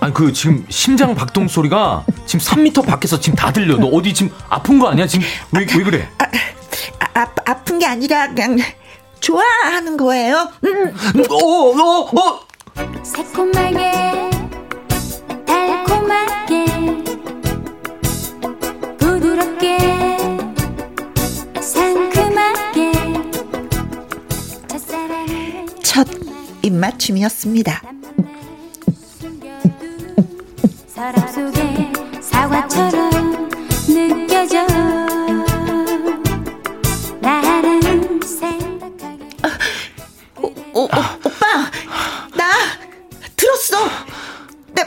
아니 그 지금 심장 박동 소리가 지금 3미터 밖에서 지금 다 들려. 너 어디 지금 아픈 거 아니야? 지금 왜 왜 그래? 아, 아, 아 픈 게 아니라 그냥 좋아하는 거예요. 음. 어, 어, 어. 새콤하게 달콤하게 입맞춤이었습니다. 서랍 속에 사과처럼 느껴져 나는 생각하게 오, 오, 오빠, 나 들었어. 내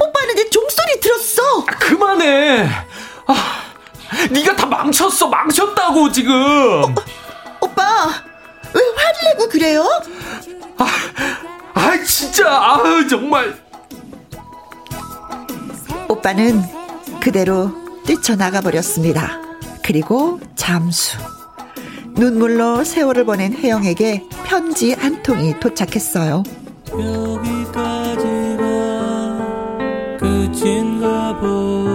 오빠는 내 종소리 들었어. 그만해. 아, 네가 다 망쳤어. 망쳤다고 지금. 오빠, 왜 화를 내고 그래요? 아, 진짜. 아, 정말. 오빠는 그대로 뛰쳐나가 버렸습니다. 그리고 잠수. 눈물로 세월을 보낸 혜영에게 편지 한 통이 도착했어요. 여기까지가 끝인가 보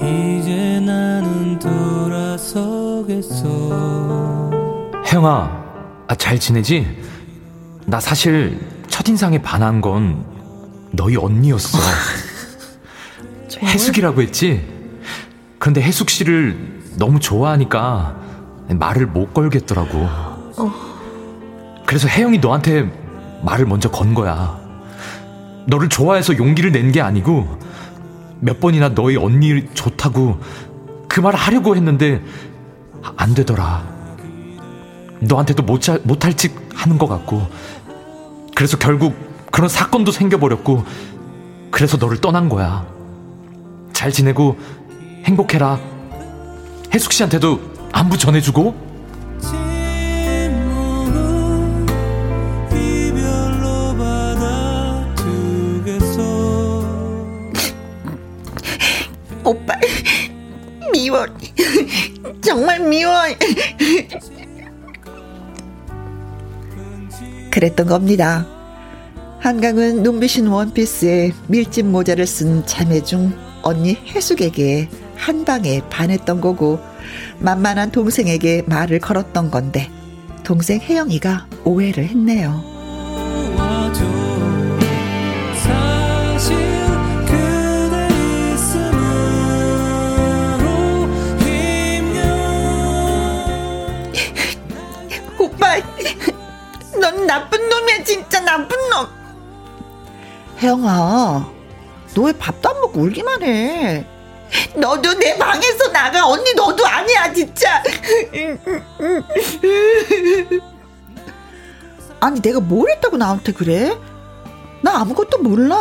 이제 나는 돌아서겠어 혜영아, 아, 잘 지내지? 나 사실 첫인상에 반한 건 너희 언니였어. 해숙이라고 했지? 그런데 해숙 씨를 너무 좋아하니까 말을 못 걸겠더라고. 그래서 혜영이 너한테 말을 먼저 건 거야. 너를 좋아해서 용기를 낸 게 아니고 몇 번이나 너희 언니 좋다고 그 말을 하려고 했는데 안 되더라. 너한테도 못할, 짓 하는 것 같고 그래서 결국 그런 사건도 생겨버렸고 그래서 너를 떠난 거야 잘 지내고 행복해라 혜숙 씨한테도 안부 전해주고 오빠, 미워. 정말 미워. 그랬던 겁니다. 한강은 눈부신 원피스에 밀짚 모자를 쓴 자매 중 언니 해숙에게 한 방에 반했던 거고 만만한 동생에게 말을 걸었던 건데 동생 혜영이가 오해를 했네요. 진짜 나쁜 놈. 혜영아, 너 왜 밥도 안 먹고 울기만 해? 너도 내 방에서 나가. 언니, 너도 아니야, 진짜. 아니, 내가 뭘 했다고 나한테 그래? 나 아무것도 몰라.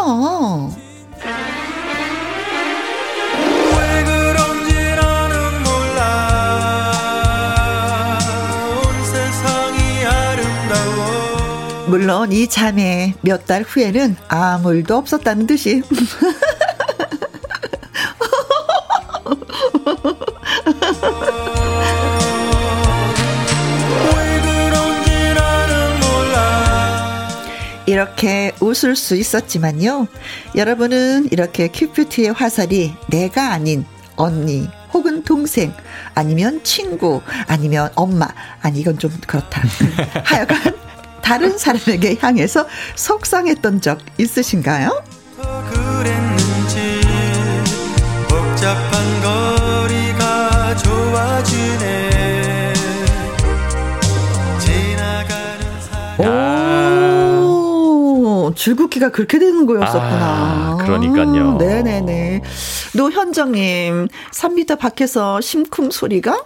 물론 이 자매 몇달 후에는 아무 일도 없었다는 듯이 이렇게 웃을 수 있었지만요. 여러분은 이렇게 큐피트의 화살이 내가 아닌 언니 혹은 동생 아니면 친구 아니면 엄마 아니 이건 좀 그렇다. 하여간 다른 사람에게 향해서 속상했던 적 있으신가요? 복잡한 거리가 좋아지네 지나가는 사람 오, 줄긋기가 그렇게 되는 거였었구나. 아, 그러니까요. 네네네. 노현정님, 3미터 밖에서 심쿵 소리가?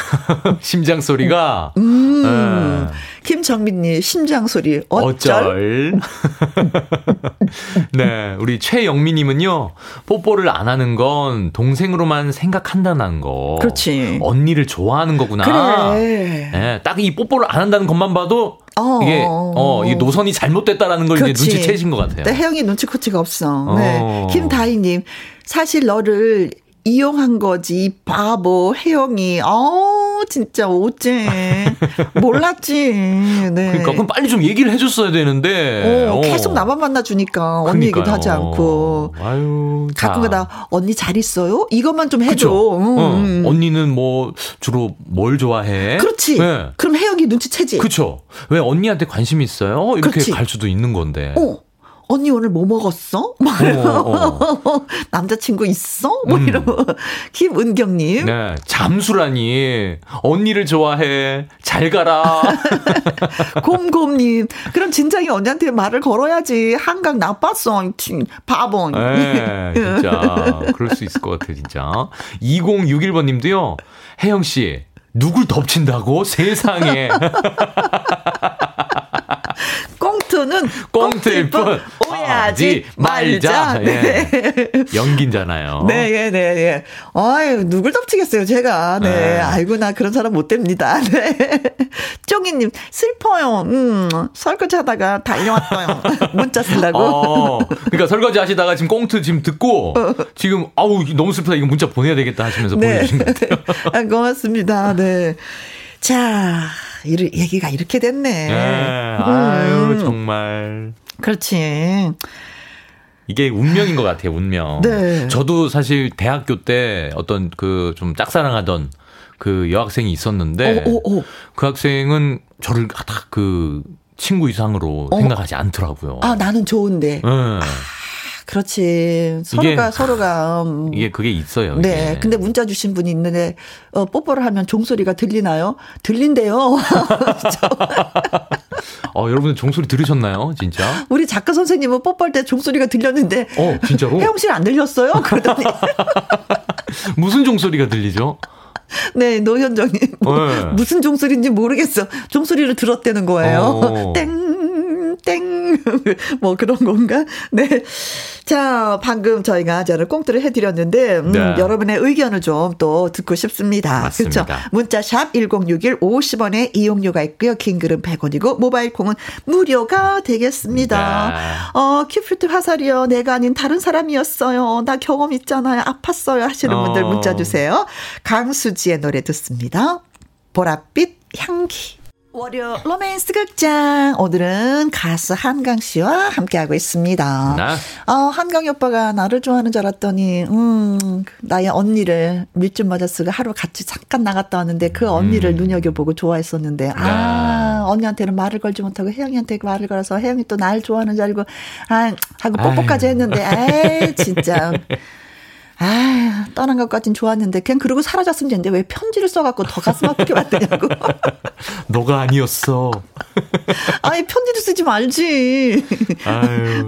심장 소리가 음. 예. 김정민님, 심장 소리. 어쩔? 어쩔? 네, 우리 최영미님은요, 뽀뽀를 안 하는 건 동생으로만 생각한다는 거. 그렇지. 언니를 좋아하는 거구나. 그래. 예, 딱이 뽀뽀를 안 한다는 것만 봐도 어. 이게 어 이게 노선이 잘못됐다라는 걸 그렇지. 이제 눈치채신 것 같아요. 네, 혜영이 눈치코치가 없어. 네. 어. 김다희님, 사실 너를 이용한 거지, 이 바보, 혜영이. 어 진짜 어째. 몰랐지. 네. 그러니까 그럼 빨리 좀 얘기를 해줬어야 되는데. 어, 어. 계속 나만 만나주니까 언니 얘기도 그러니까요. 하지 않고. 아유. 자. 가끔가다 언니 잘 있어요? 이것만 좀 해줘. 음, 어, 음. 언니는 뭐 주로 뭘 좋아해? 그렇지. 네. 그럼 혜영이 눈치채지. 그쵸. 왜 언니한테 관심 있어요? 이렇게 그렇지. 갈 수도 있는 건데. 어, 언니 오늘 뭐 먹었어? 막 어, 어. 남자친구 있어? 뭐 음. 이러고. 김은경님. 네, 잠수라니. 언니를 좋아해. 잘 가라. 곰곰님. 그럼 진작에 언니한테 말을 걸어야지. 한강 나빴어. 치, 바보. 네, 진짜. 그럴 수 있을 것 같아요, 진짜. 2061번 님도요. 혜영씨, 누굴 덮친다고? 세상에. 꽁트는 꽁트일 뿐. 오해하지 하지 말자. 말자. 네. 예. 연기잖아요. 네, 예, 네, 예. 아유, 누굴 덮치겠어요, 제가. 네. 네. 아이고, 나 그런 사람 못 됩니다. 네. 쫑이님, 슬퍼요. 음, 설거지 하다가 달려왔어요. 문자 쓰려고. 어, 그러니까 설거지 하시다가 지금 꽁트 지금 듣고 지금 아우 너무 슬프다 이거 문자 보내야 되겠다 하시면서 보내주신 것 같아요. 아, 고맙습니다. 네. 자, 이 얘기가 이렇게 됐네. 네, 아유 음. 정말 그렇지. 이게 운명인 것 같아요 운명. 네. 저도 사실 대학교 때 어떤 그 좀 짝사랑하던 그 여학생이 있었는데 오, 오, 오. 그 학생은 저를 딱 그 친구 이상으로 생각하지 않더라고요. 어. 아, 나는 좋은데. 네. 그렇지. 서로가, 서로가. 음, 이게 그게 있어요. 네. 이게. 근데 문자 주신 분이 있는데, 어, 뽀뽀를 하면 종소리가 들리나요? 들린대요. 어, 여러분 종소리 들으셨나요? 진짜? 우리 작가 선생님은 뽀뽀할 때 종소리가 들렸는데. 어, 진짜로? 혜영 씨는 안 들렸어요? 그러더니. 무슨 종소리가 들리죠? 네, 노현정님. 뭐, 네. 무슨 종소리인지 모르겠어. 종소리를 들었다는 거예요. 어. 땡, 땡. 뭐 그런 건가? 네. 자, 방금 저희가 저를 꽁트를 해드렸는데, 음, 네. 여러분의 의견을 좀 또 듣고 싶습니다. 맞습니다. 그렇죠? 문자샵 1061 50원의 이용료가 있고요. 긴 글은 100원이고, 모바일 콩은 무료가 되겠습니다. 네. 어, 큐피트 화살이요. 내가 아닌 다른 사람이었어요. 나 경험 있잖아요. 아팠어요. 하시는 분들 어. 문자 주세요. 강수지의 노래 듣습니다. 보랏빛 향기. 월요 로맨스 극장. 오늘은 가수 한강 씨와 함께하고 있습니다. 네. 어, 한강이 오빠가 나를 좋아하는 줄 알았더니, 음, 나의 언니를 밀짚 맞아 쓰고 하루 같이 잠깐 나갔다 왔는데 그 언니를 음. 눈여겨보고 좋아했었는데, 아, 언니한테는 말을 걸지 못하고 혜영이한테 말을 걸어서 혜영이 또 날 좋아하는 줄 알고, 아, 하고 뽀뽀까지. 했는데, 에이, 진짜. 아, 떠난 것까진 좋았는데 그냥 그러고 사라졌으면 되는데 왜 편지를 써갖고 더 가슴 아프게 만드냐고. 너가 아니었어. 아예 편지를 쓰지 말지.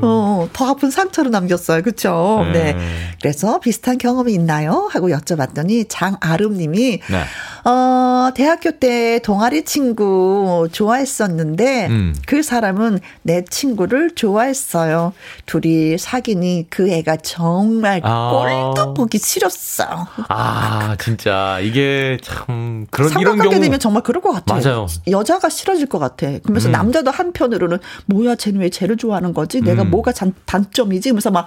어, 더 아픈 상처로 남겼어요. 그쵸? 네. 네. 그래서 비슷한 경험이 있나요? 하고 여쭤봤더니 장아름님이, 네. 어, 대학교 때 동아리 친구 좋아했었는데, 음. 그 사람은 내 친구를 좋아했어요. 둘이 사귀니 그 애가 정말 아. 꼴도 보기 싫었어. 아, 진짜 이게 참 그런 삼각관계 경우 되면 정말 그럴 것 같아. 맞아요. 여자가 싫어질 것 같아. 그러면서 음. 남자도 한편으로는 뭐야, 쟤는 왜 쟤를 좋아하는 거지? 내가 음. 뭐가 단, 단점이지? 그러면서 막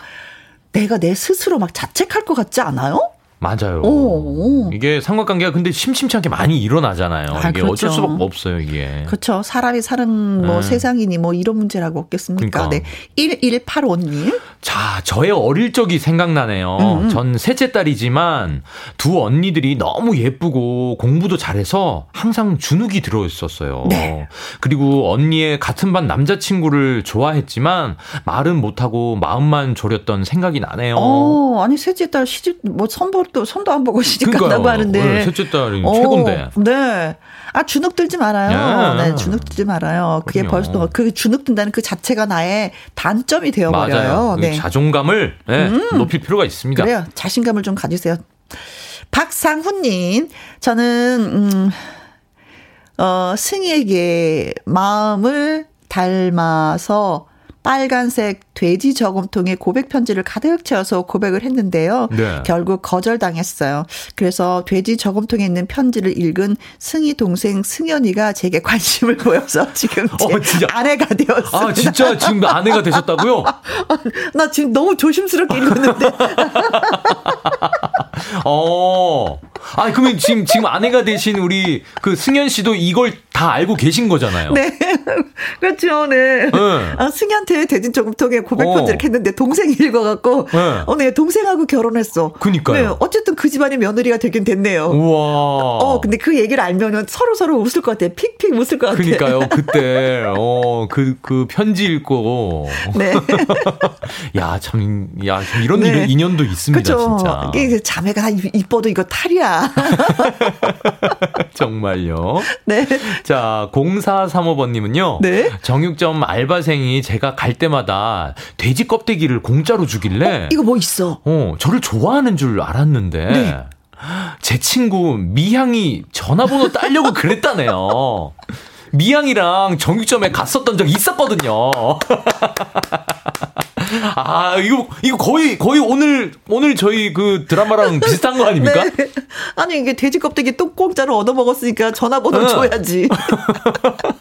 내가 내 스스로 막 자책할 것 같지 않아요? 맞아요. 오. 이게 삼각관계가 근데 심심치 않게 많이 일어나잖아요. 아, 이게 그렇죠. 어쩔 수밖에 없어요, 이게. 그렇죠. 사람이 사는 뭐 네. 세상이니 뭐 이런 문제라고 없겠습니까? 그러니까. 네. 1185님. 자, 저의 어릴 적이 생각나네요. 음, 음. 전 셋째 딸이지만 두 언니들이 너무 예쁘고 공부도 잘해서 항상 주눅이 들어 있었어요. 네. 그리고 언니의 같은 반 남자친구를 좋아했지만 말은 못하고 마음만 졸였던 생각이 나네요. 어, 아니 셋째 딸 시집 뭐 선보 도 손도 안 보고 시집 그러니까요. 간다고 하는데. 네, 셋째 딸이 어, 최고인데. 네. 아, 주눅 들지 말아요. 네. 네, 주눅 들지 말아요. 그게 그럼요. 벌써, 그 주눅 든다는 그 자체가 나의 단점이 되어 버려요. 맞아요. 그 네. 음. 자존감을 네, 높일 필요가 있습니다. 그래요. 자신감을 좀 가지세요. 박상훈님, 저는, 음, 어, 승희에게 마음을 닮아서 빨간색 돼지 저금통에 고백 편지를 가득 채워서 고백을 했는데요. 네. 결국 거절당했어요. 그래서 돼지 저금통에 있는 편지를 읽은 승희 동생 승현이가 제게 관심을 보여서 지금 제 어, 진짜. 아내가 되었습니다. 아, 진짜 지금 아내가 되셨다고요? 나 지금 너무 조심스럽게 읽었는데. 어. 아, 그러면 지금, 지금 아내가 되신 우리 그 승현 씨도 이걸 다 알고 계신 거잖아요. 네. 그렇죠, 네. 네. 아, 승희한테 대진 저금통에 고백 어. 편지를 했는데 동생이 읽어갖고, 네. 어, 네, 동생하고 결혼했어. 그니까요. 네, 어쨌든 그 집안의 며느리가 되긴 됐네요. 우와. 어, 근데 그 얘기를 알면은 서로 서로 웃을 것 같아. 픽픽 웃을 것 같아. 그니까요. 그때, 어, 그, 그 편지 읽고. 네. 야, 참, 야, 참 이런 네. 일, 인연도 있습니다, 그렇죠. 진짜. 이게 자매가 이뻐도 이거 탈이야. 정말요. 네. 자, 0435번님은요. 네. 정육점 알바생이 제가 갈 때마다 돼지 껍데기를 공짜로 주길래. 이거 뭐 있어? 어, 저를 좋아하는 줄 알았는데. 네. 제 친구 미향이 전화번호 따려고 그랬다네요. 미향이랑 정육점에 갔었던 적 있었거든요. 아, 이거, 이거 거의, 거의 오늘, 오늘 저희 그 드라마랑 비슷한 거 아닙니까? 네. 아니 이게 돼지 껍데기 또 공짜로 얻어 먹었으니까 전화번호 응. 줘야지.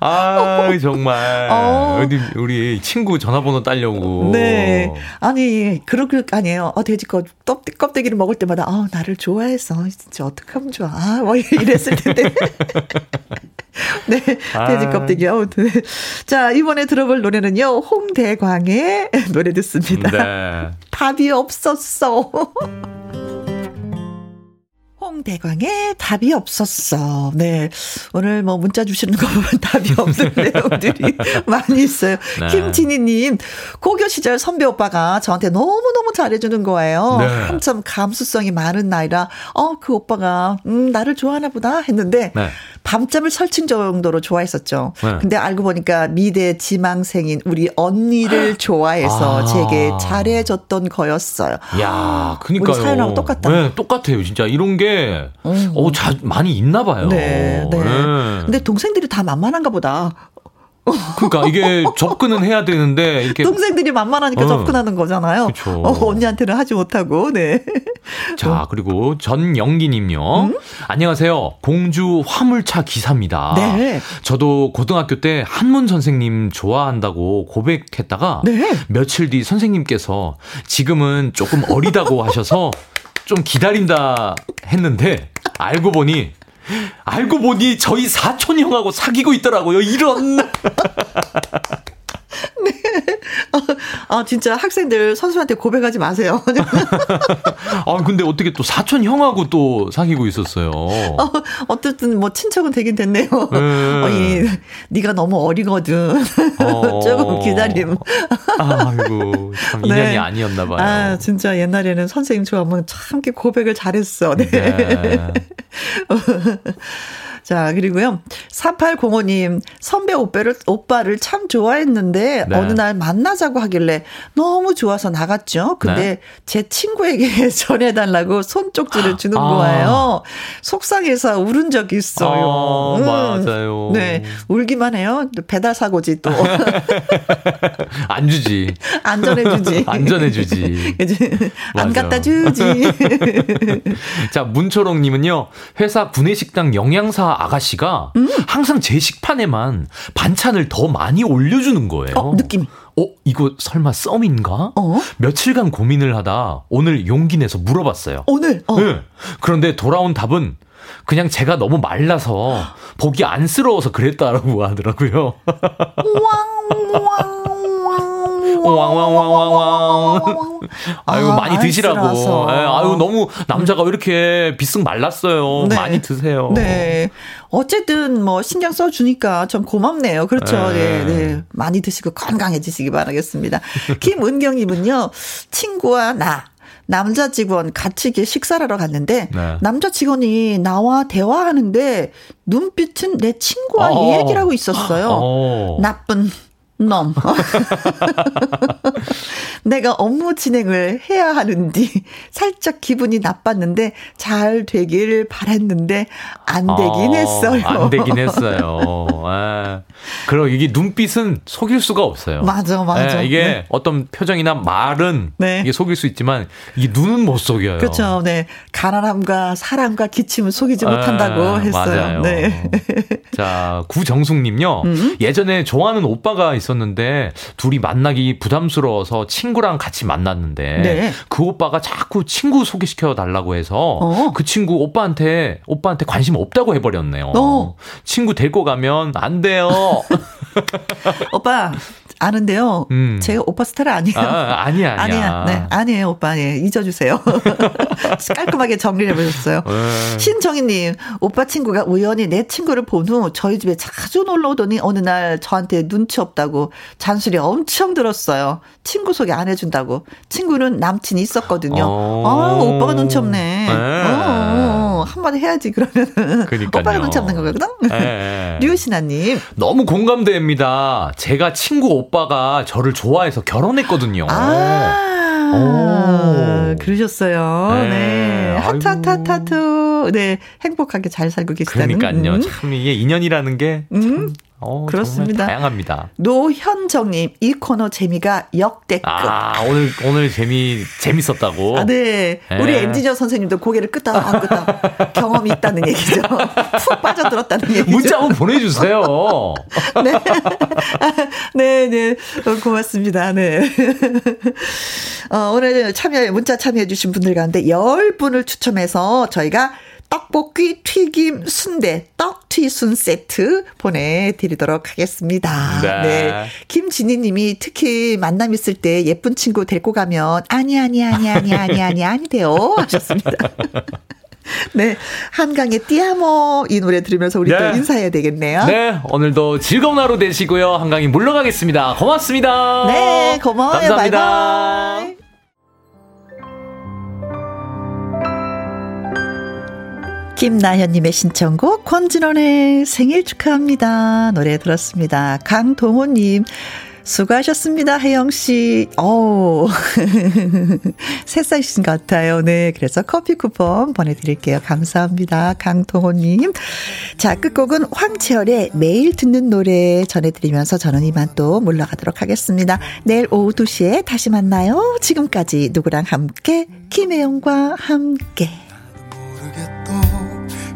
아, 정말. 어. 우리 친구 전화번호 따려고. 네. 아니, 그럴 그 아니에요. 어, 돼지 껍, 껍- 껍데기를 먹을 때마다, 아, 나를 좋아해서, 진짜 어떡하면 좋아. 아, 뭐, 이랬을 텐데. 네. 아. 돼지 껍데기. 어, 네. 자, 이번에 들어볼 노래는요, 홍대광의 노래 듣습니다. 네. 답이 없었어. 홍대광의 답이 없었어. 네. 오늘 뭐 문자 주시는 거 보면 답이 없는 내용들이 많이 있어요. 네. 김진희님, 고교 시절 선배 오빠가 저한테 너무너무 잘해주는 거예요. 네. 한참 감수성이 많은 나이라, 어, 그 오빠가, 음, 나를 좋아하나 보다 했는데, 네. 밤잠을 설친 정도로 좋아했었죠. 네. 근데 알고 보니까 미대 지망생인 우리 언니를 좋아해서 아. 제게 잘해줬던 거였어요. 야, 그니까요. 우리 사연하고 똑같다. 네, 똑같아요. 진짜 이런 게, 어, 자, 많이 있나 봐요. 네, 네. 근데 동생들이 다 만만한가 보다. 그러니까 이게 접근은 해야 되는데 이렇게 동생들이 만만하니까 어. 접근하는 거잖아요. 그쵸. 어, 언니한테는 하지 못하고, 네. 자 그리고 전영기님요. 안녕하세요. 공주 화물차 기사입니다. 네. 저도 고등학교 때 한문 선생님 좋아한다고 고백했다가 네. 며칠 뒤 선생님께서 지금은 조금 어리다고 하셔서 좀 기다린다 했는데 알고 보니 알고 보니 저희 사촌 형하고 사귀고 있더라고요. 이런 아, 진짜 학생들 선수한테 고백하지 마세요. 아 근데 어떻게 또 사촌 형하고 또 사귀고 있었어요. 어, 어쨌든 뭐 친척은 되긴 됐네요. 음. 어, 이, 네가 너무 어리거든. 어. 조금 기다림. 아이고 참 인연이 네. 아니었나 봐요. 아, 진짜 옛날에는 선생님 좋아하면 참 이렇게 고백을 잘했어. 네. 네. 자, 그리고요. 4805님, 선배 오빠를, 오빠를 참 좋아했는데, 네. 어느 날 만나자고 하길래 너무 좋아서 나갔죠. 근데 네. 제 친구에게 전해달라고 손쪽지를 주는 아. 거예요. 속상해서 울은 적이 있어요. 음. 아, 맞아요. 네. 울기만 해요. 배달 사고지 또. 안 주지. 안 전해주지. 안 전해주지. 그지? 안 맞아. 갖다 주지. 자, 문초롱님은요, 회사 구내식당 영양사 아가씨가 음. 항상 제 식판에만 반찬을 더 많이 올려주는 거예요. 어, 느낌이. 어, 이거 설마 썸인가? 어? 며칠간 고민을 하다 오늘 용기 내서 물어봤어요. 오늘, 어. 네. 그런데 돌아온 답은 그냥 제가 너무 말라서 보기 안쓰러워서 그랬다라고 하더라고요. 왕 왕 왕왕왕. 아유, 아, 많이 드시라고. 아유, 너무 남자가 왜 이렇게 비쓱 말랐어요. 네. 많이 드세요. 네. 어쨌든 뭐 신경 써주니까 좀 고맙네요. 그렇죠. 네. 네. 네. 많이 드시고 건강해지시기 바라겠습니다. 김은경님은요, 친구와 나, 남자 직원 같이 이렇게 식사를 하러 갔는데, 네. 남자 직원이 나와 대화하는데, 눈빛은 내 친구와 어. 얘기를 하고 있었어요. 어. 나쁜, 넘. 내가 업무 진행을 해야 하는지 살짝 기분이 나빴는데 잘 되길 바랬는데 안 되긴 어, 했어요. 안 되긴 했어요. 아, 그럼 이게 눈빛은 속일 수가 없어요. 맞아, 맞아. 네, 이게 네. 어떤 표정이나 말은 네. 이게 속일 수 있지만 이 눈은 못 속여요. 그렇죠. 네. 가난함과 사랑과 기침을 속이지 못한다고 했어요. 맞아요. 네. 자, 구정숙님요. 음? 예전에 좋아하는 오빠가 있 었는데 둘이 만나기 부담스러워서 친구랑 같이 만났는데 네. 그 오빠가 자꾸 친구 소개시켜 달라고 해서 어. 그 친구 오빠한테 오빠한테 관심 없다고 해버렸네요. 어. 친구 데리고 가면 안 돼요. 오빠 아는데요. 음. 제가 오빠 스타일 아니에요. 아, 아니야, 아니야. 아니야. 네, 아니에요, 오빠. 예, 잊어주세요. 깔끔하게 정리를 해보셨어요. 네. 신정희님, 오빠 친구가 우연히 내 친구를 본 후 저희 집에 자주 놀러 오더니 어느 날 저한테 눈치 없다고 잔소리 엄청 들었어요. 친구 소개 안 해준다고. 친구는 남친이 있었거든요. 아, 오빠가 눈치 없네. 네. 어, 한마디 해야지, 그러면. 그러니까요. 오빠가 눈치 없는 거거든? 네. 류신아님. 너무 공감됩니다. 제가 친구 오빠가 저를 좋아해서 결혼했거든요. 아. 오. 그러셨어요. 네. 네. 하트, 하트, 하트, 하트. 네. 행복하게 잘 살고 계시다는. 그러니까요. 음. 참, 이게 인연이라는 게. 음. 어, 그렇습니다. 다양합니다. 노현정님, 이 코너 재미가 역대급. 아, 오늘, 오늘 재미, 재밌었다고? 아, 네. 네. 우리 엔지니어 선생님도 고개를 끄다, 끄다. 경험이 있다는 얘기죠. 푹 빠져들었다는 얘기죠. 문자 한번 보내주세요. 네. 네, 네. 어, 고맙습니다. 네. 어, 오늘 참여, 문자 참여해주신 분들 가운데 10 분을 추첨해서 저희가 떡볶이, 튀김, 순대, 떡튀순 세트 보내드리도록 하겠습니다. 네. 네. 김진희 님이 특히 만남 있을 때 예쁜 친구 데리고 가면 아니, 아니, 아니, 아니, 아니, 아니, 아니 돼요. 하셨습니다. 네. 한강의 띠아모 이 노래 들으면서 우리 네. 또 인사해야 되겠네요. 네. 오늘도 즐거운 하루 되시고요. 한강이 물러가겠습니다. 고맙습니다. 네. 고마워요. 감사합니다. 바이바이. 김나현님의 신청곡 권진원의 생일 축하합니다. 노래 들었습니다. 강동호님 수고하셨습니다. 혜영 씨. 어우. 새살신 같아요. 네. 그래서 커피 쿠폰 보내드릴게요. 감사합니다. 강동호님. 자, 끝곡은 황채열의 매일 듣는 노래 전해드리면서 저는 이만 또 물러가도록 하겠습니다. 내일 오후 2시에 다시 만나요. 지금까지 누구랑 함께, 김혜영과 함께.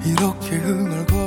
이렇게 흥얼거